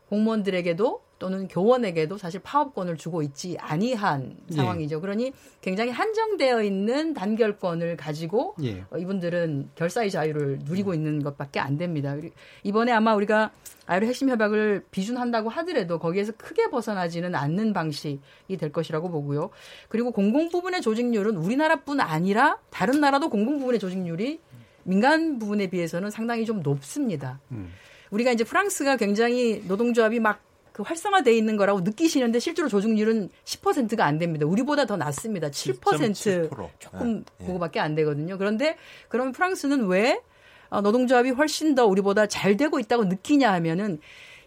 Speaker 7: 공무원들에게도 또는 교원에게도 사실 파업권을 주고 있지 아니한 예. 상황이죠. 그러니 굉장히 한정되어 있는 단결권을 가지고 예. 어, 이분들은 결사의 자유를 누리고 있는 것밖에 안 됩니다. 이번에 아마 우리가 아이로 핵심 협약을 비준한다고 하더라도 거기에서 크게 벗어나지는 않는 방식이 될 것이라고 보고요. 그리고 공공 부분의 조직률은 우리나라뿐 아니라 다른 나라도 공공 부분의 조직률이 민간 부분에 비해서는 상당히 좀 높습니다. 음. 우리가 이제 프랑스가 굉장히 노동조합이 막 그 활성화돼 있는 거라고 느끼시는데 실제로 조직률은 10%가 안 됩니다. 우리보다 더 낮습니다. 7% 조금 네. 그거밖에 안 되거든요. 그런데 그러면 프랑스는 왜 어, 노동조합이 훨씬 더 우리보다 잘 되고 있다고 느끼냐 하면은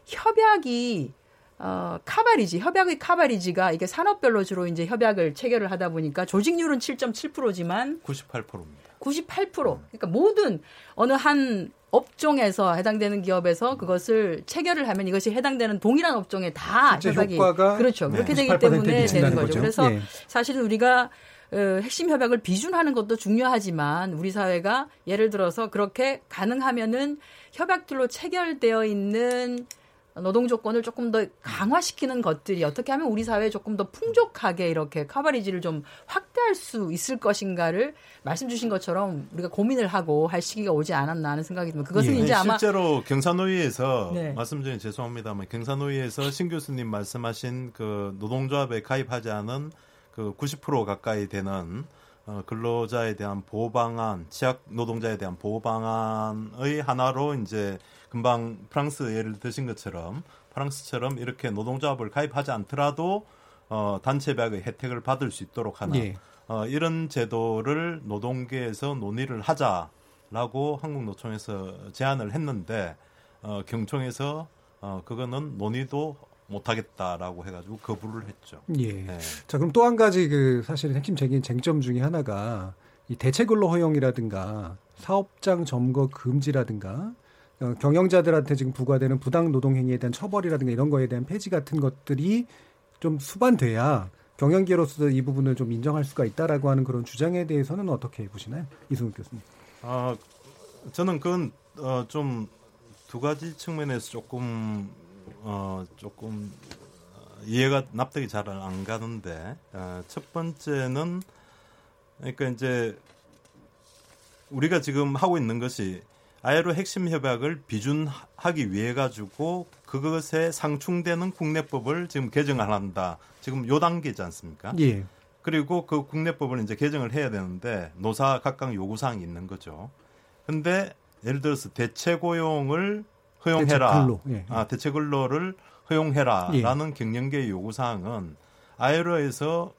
Speaker 7: 협약이 어, 카바리지, 협약의 카바리지가 이게 산업별로 주로 이제 협약을 체결을 하다 보니까 조직률은 7.7%지만
Speaker 9: 98%입니다.
Speaker 7: 98%. 그러니까 모든 어느 한 업종에서 해당되는 기업에서 그것을 체결을 하면 이것이 해당되는 동일한 업종에 다 협약이 그렇죠. 네. 그렇게 되기 때문에 되는 거죠. 거죠. 그래서 네. 사실은 우리가 어, 핵심 협약을 비준하는 것도 중요하지만 우리 사회가 예를 들어서 그렇게 가능하면은 협약들로 체결되어 있는 노동 조건을 조금 더 강화시키는 것들이 어떻게 하면 우리 사회에 조금 더 풍족하게 이렇게 커버리지를 좀 확대할 수 있을 것인가를 말씀 주신 것처럼 우리가 고민을 하고 할 시기가 오지 않았나 하는 생각이 듭니다. 그것은 예. 이제 아마
Speaker 9: 실제로 경사노위에서 네. 말씀 중에 죄송합니다만 경사노위에서 신 교수님 말씀하신 그 노동조합에 가입하지 않은 그 90% 가까이 되는 어, 근로자에 대한 보호 방안, 취약 노동자에 대한 보호 방안의 하나로 이제 금방 프랑스 예를 드신 것처럼 프랑스처럼 이렇게 노동조합을 가입하지 않더라도 어, 단체백의 혜택을 받을 수 있도록 하는 예. 어, 이런 제도를 노동계에서 논의를 하자라고 한국노총에서 제안을 했는데 어, 경총에서 어, 그거는 논의도 못하겠다라고 해가지고 거부를 했죠.
Speaker 5: 예. 네. 자 그럼 또 한 가지 그 사실 핵심적인 쟁점 중에 하나가 이 대체 근로 허용이라든가 사업장 점거 금지라든가 어, 경영자들한테 지금 부과되는 부당 노동 행위에 대한 처벌이라든가 이런 거에 대한 폐지 같은 것들이 좀 수반돼야 경영계로서 이 부분을 좀 인정할 수가 있다라고 하는 그런 주장에 대해서는 어떻게 보시나요, 이승훈 교수님?
Speaker 9: 아 저는 그건 어, 좀두 가지 측면에서 조금 어, 조금 이해가 납득이 잘 안 가는데 어, 첫 번째는 그러니까 이제 우리가 지금 하고 있는 것이 아예로 핵심 협약을 비준하기 위해 가지고 그것에 상충되는 국내법을 지금 개정을 한다. 지금 요 단계지 않습니까?
Speaker 5: 예.
Speaker 9: 그리고 그 국내법을 이제 개정을 해야 되는데 노사 각각 요구 사항이 있는 거죠. 근데 예를 들어서 대체 고용을 허용해라. 대체 근로. 예. 아, 대체 근로를 허용해라라는 예. 경영계 요구 사항은 아예로에서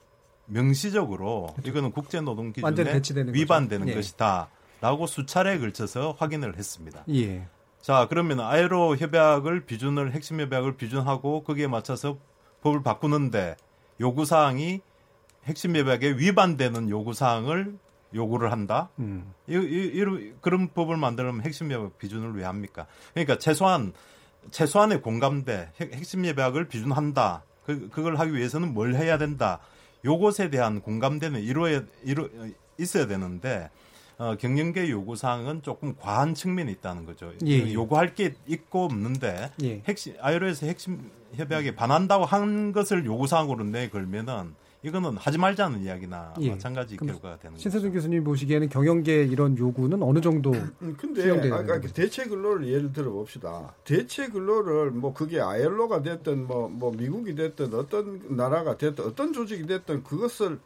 Speaker 9: 명시적으로 그렇죠. 이거는 국제 노동 기준에 위반되는 예. 것이다. 라고 수차례에 걸쳐서 확인을 했습니다.
Speaker 5: 예.
Speaker 9: 자, 그러면 아이로 협약을 비준을 핵심 협약을 비준하고 거기에 맞춰서 법을 바꾸는데 요구 사항이 핵심 협약에 위반되는 요구 사항을 요구를 한다. 음. 이, 이, 이, 그런 법을 만들면 핵심 협약 비준을 왜 합니까? 그러니까 최소한 최소한의 공감대 핵심 협약을 비준한다. 그, 그걸 하기 위해서는 뭘 해야 된다. 요것에 대한 공감대는 이루어야 이루 있어야 되는데 어, 경영계 요구 사항은 조금 과한 측면이 있다는 거죠. 예. 그 요구할 게 있고 없는데 예. 핵심 아이로에서 핵심 협약에 반한다고 한 것을 요구 사항으로 내 걸면은 이거는 하지 말자는 이야기나 예. 마찬가지 결과가 되는 거죠.
Speaker 5: 신세준 교수님 보시기에는 경영계 이런 요구는 어느 정도
Speaker 8: 음, 근데 아까 그 대체 근로를 예를 들어 봅시다. 대체 근로를 뭐 그게 아일로가 됐든 뭐, 뭐 미국이 됐든 어떤 나라가 됐든 어떤 조직이 됐든 그것을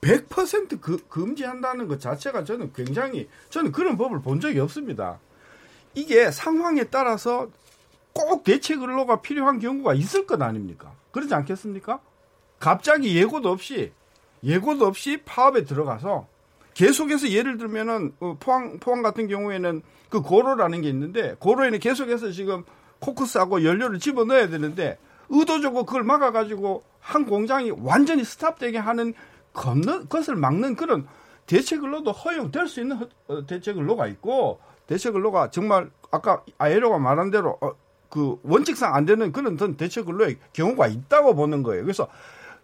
Speaker 8: 100% 그, 금지한다는 것 자체가 저는 굉장히 저는 그런 법을 본 적이 없습니다. 이게 상황에 따라서 꼭 대체 근로가 필요한 경우가 있을 것 아닙니까? 그렇지 않겠습니까? 갑자기 예고도 없이 예고도 없이 파업에 들어가서 계속해서 예를 들면은 어, 포항 포항 같은 경우에는 그 고로라는 게 있는데 고로에는 계속해서 지금 코크스하고 연료를 집어넣어야 되는데 의도적으로 그걸 막아가지고 한 공장이 완전히 스탑되게 하는 걷는 것을 막는 그런 대체 근로도 허용될 수 있는 어, 대체 근로가 있고 대체 근로가 정말 아까 아예로가 말한 대로 어, 그 원칙상 안 되는 그런 대체 근로의 경우가 있다고 보는 거예요. 그래서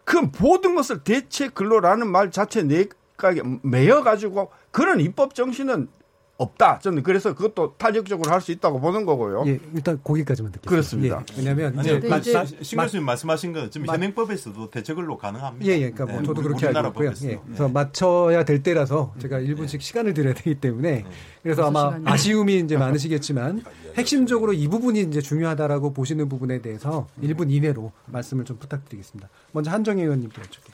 Speaker 8: 그 모든 것을 대체 근로라는 말 자체 내각에 매여 가지고 그런 입법 정신은 없다. 저는 그래서 그것도 탄력적으로 할 수 있다고 보는 거고요.
Speaker 5: 예, 일단 거기까지만 듣겠습니다.
Speaker 8: 그렇습니다.
Speaker 5: 예, 왜냐하면
Speaker 9: 아니, 이제, 이제 신 교수님 말씀하신 건 지금 현행법에서도 대책을로 가능합니다.
Speaker 5: 예, 예, 그러니까 뭐 네, 저도 그렇게 알고 있고요. 예, 그래서 네. 맞춰야 될 때라서 제가 1분씩 네. 시간을 드려야 되기 때문에 네. 그래서 아마 시간이. 아쉬움이 이제 많으시겠지만 핵심적으로 이 부분이 이제 중요하다라고 보시는 부분에 대해서 1분 이내로 말씀을 좀 부탁드리겠습니다. 먼저 한정혜 의원님께 여쭤게요.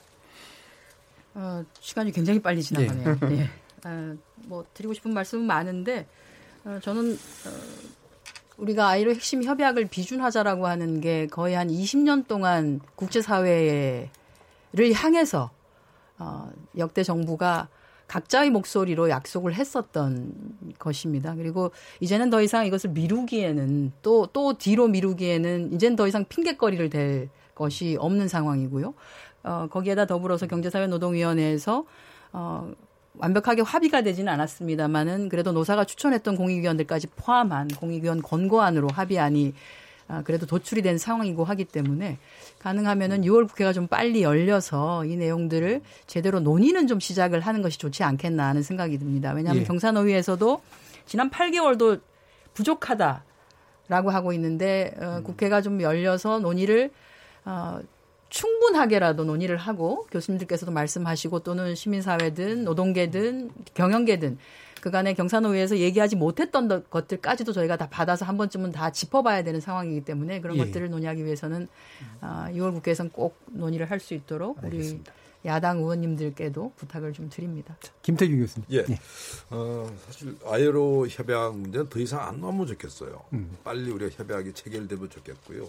Speaker 7: 어, 시간이 굉장히 빨리 지나가네요. 예. 예. 어, 뭐 드리고 싶은 말씀은 많은데 어, 저는 어, 우리가 아이로 핵심 협약을 비준하자라고 하는 게 거의 한 20년 동안 국제사회를 향해서 어, 역대 정부가 각자의 목소리로 약속을 했었던 것입니다. 그리고 이제는 더 이상 이것을 미루기에는 또, 또 뒤로 미루기에는 이제는 더 이상 핑계거리를 댈 것이 없는 상황이고요. 어, 거기에다 더불어서 경제사회노동위원회에서 어, 완벽하게 합의가 되지는 않았습니다만은 그래도 노사가 추천했던 공익위원들까지 포함한 공익위원 권고안으로 합의안이 아, 그래도 도출이 된 상황이고 하기 때문에 가능하면은 6월 국회가 좀 빨리 열려서 이 내용들을 제대로 논의는 좀 시작을 하는 것이 좋지 않겠나 하는 생각이 듭니다. 왜냐하면 예. 경산노위에서도 지난 8개월도 부족하다. 라고 하고 있는데 어, 음. 국회가 좀 열려서 논의를 어, 충분하게라도 논의를 하고 교수님들께서도 말씀하시고 또는 시민사회든 노동계든 경영계든 그간의 경산노위에서 얘기하지 못했던 것들까지도 저희가 다 받아서 한 번쯤은 다 짚어봐야 되는 상황이기 때문에 그런 예. 것들을 논의하기 위해서는 어, 6월 국회에서는 꼭 논의를 할 수 있도록 알겠습니다. 우리 야당 의원님들께도 부탁을 좀 드립니다.
Speaker 5: 김태규 교수님.
Speaker 10: 예. 예. 어, 사실 아예로 협약 문제는 더 이상 안 나오면 좋겠어요. 음. 빨리 우리가 협약이 체결되면 좋겠고요.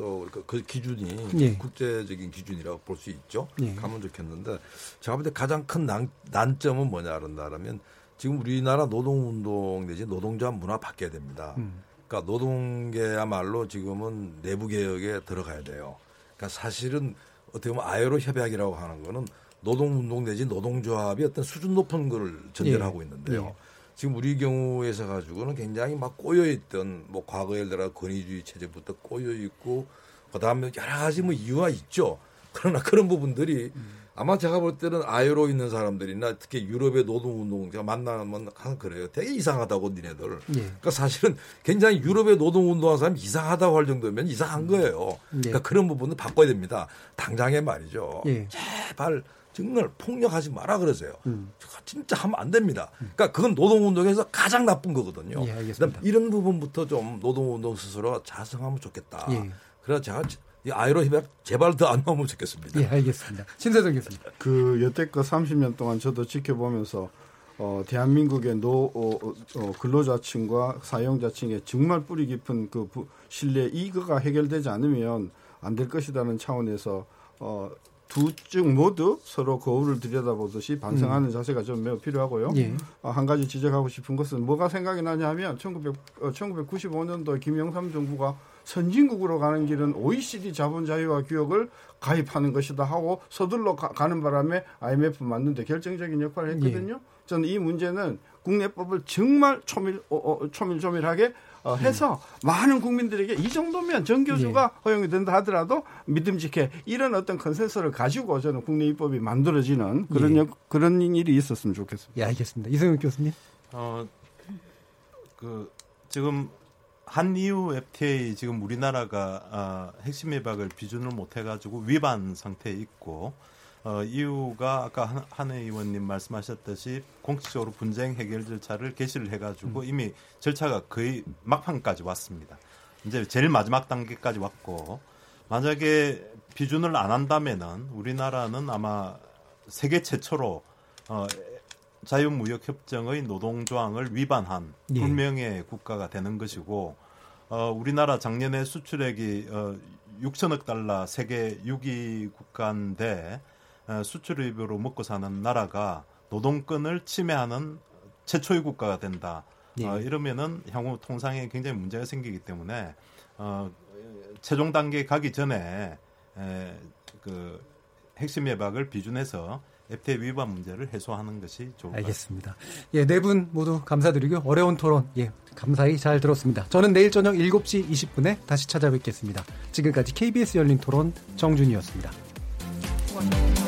Speaker 10: 또그 그 기준이 예. 국제적인 기준이라고 볼 수 있죠. 예. 가면 좋겠는데 제가 볼 때 가장 큰 난, 난점은 뭐냐 그런다면 지금 우리나라 노동운동 내지 노동조합 문화 바뀌어야 됩니다. 음. 그러니까 노동계야말로 지금은 내부 개혁에 들어가야 돼요. 그러니까 사실은 어떻게 보면 아예로 협약이라고 하는 거는 노동운동 내지 노동조합이 어떤 수준 높은 거를 전제를 예. 하고 있는데요. 예. 지금 우리 경우에서 가지고는 굉장히 막 꼬여 있던 뭐 과거 예를 들어 권위주의 체제부터 꼬여 있고 그다음에 여러 가지 뭐 이유가 있죠. 그러나 그런 부분들이 아마 제가 볼 때는 아유로 있는 사람들이나 특히 유럽의 노동운동 제가 만나면 항상 그래요. 되게 이상하다고 니네들. 예. 그러니까 사실은 굉장히 유럽의 노동운동하는 사람이 이상하다고 할 정도면 이상한 거예요. 예. 그러니까 그런 부분은 바꿔야 됩니다. 당장에 말이죠. 예. 제발 정말 폭력하지 마라 그러세요. 음. 진짜 하면 안 됩니다. 그러니까 그건 노동운동에서 가장 나쁜 거거든요. 예, 알겠습니다. 이런 부분부터 좀 노동운동 스스로 자성하면 좋겠다. 예. 그래서 제가 이 아이로 협약 제발 더 안 나오면 좋겠습니다.
Speaker 5: 예, 알겠습니다. 신세정 교수님.
Speaker 8: 그 여태껏 30년 동안 저도 지켜보면서 어, 대한민국의 노 어, 어, 근로자층과 사용자층의 정말 뿌리 깊은 그 부, 신뢰 이거가 해결되지 않으면 안 될 것이라는 차원에서 어, 두 쪽 모두 서로 거울을 들여다보듯이 반성하는 음. 자세가 좀 매우 필요하고요. 예. 어, 한 가지 지적하고 싶은 것은 뭐가 생각이 나냐면 1900, 어, 1995년도 김영삼 정부가 선진국으로 가는 길은 OECD 자본자유화 규역을 가입하는 것이다 하고 서둘러 가, 는 바람에 IMF 맞는데 결정적인 역할을 했거든요. 예. 저는 이 문제는 국내법을 정말 초밀, 어, 어, 초밀조밀하게 어, 해서 음. 많은 국민들에게 이 정도면 정교수가 예. 허용이 된다 하더라도 믿음직해 이런 어떤 컨센서를 가지고 저는 국내 입법이 만들어지는 그런 예. 그런 일이 있었으면 좋겠습니다.
Speaker 5: 예, 알겠습니다. 이성윤 교수님.
Speaker 9: 어, 그 지금 한이후 FTA 지금 우리나라가 어, 핵심 협약을 비준을 못 해가지고 위반 상태에 있고 어, 이유가 아까 한, 해 의원님 말씀하셨듯이 공식적으로 분쟁 해결 절차를 개시를 해가지고 음. 이미 절차가 거의 막판까지 왔습니다. 이제 제일 마지막 단계까지 왔고 만약에 비준을 안 한다면은 우리나라는 아마 세계 최초로 어, 자유무역협정의 노동조항을 위반한 예. 불명예 국가가 되는 것이고 어, 우리나라 작년에 수출액이 어, 6천억 달러 세계 6위 국가인데 어, 수출입으로 먹고 사는 나라가 노동권을 침해하는 최초의 국가가 된다. 네. 어, 이러면은 향후 통상에 굉장히 문제가 생기기 때문에 어, 최종 단계 가기 전에 에, 그 핵심 예박을 비준해서 FTA 위반 문제를 해소하는 것이 좋을
Speaker 5: 알겠습니다. 예, 네 분 모두 감사드리고 어려운 토론 예, 감사히 잘 들었습니다. 저는 내일 저녁 7시 20분에 다시 찾아뵙겠습니다. 지금까지 KBS 열린 토론 정준이었습니다. 고맙습니다.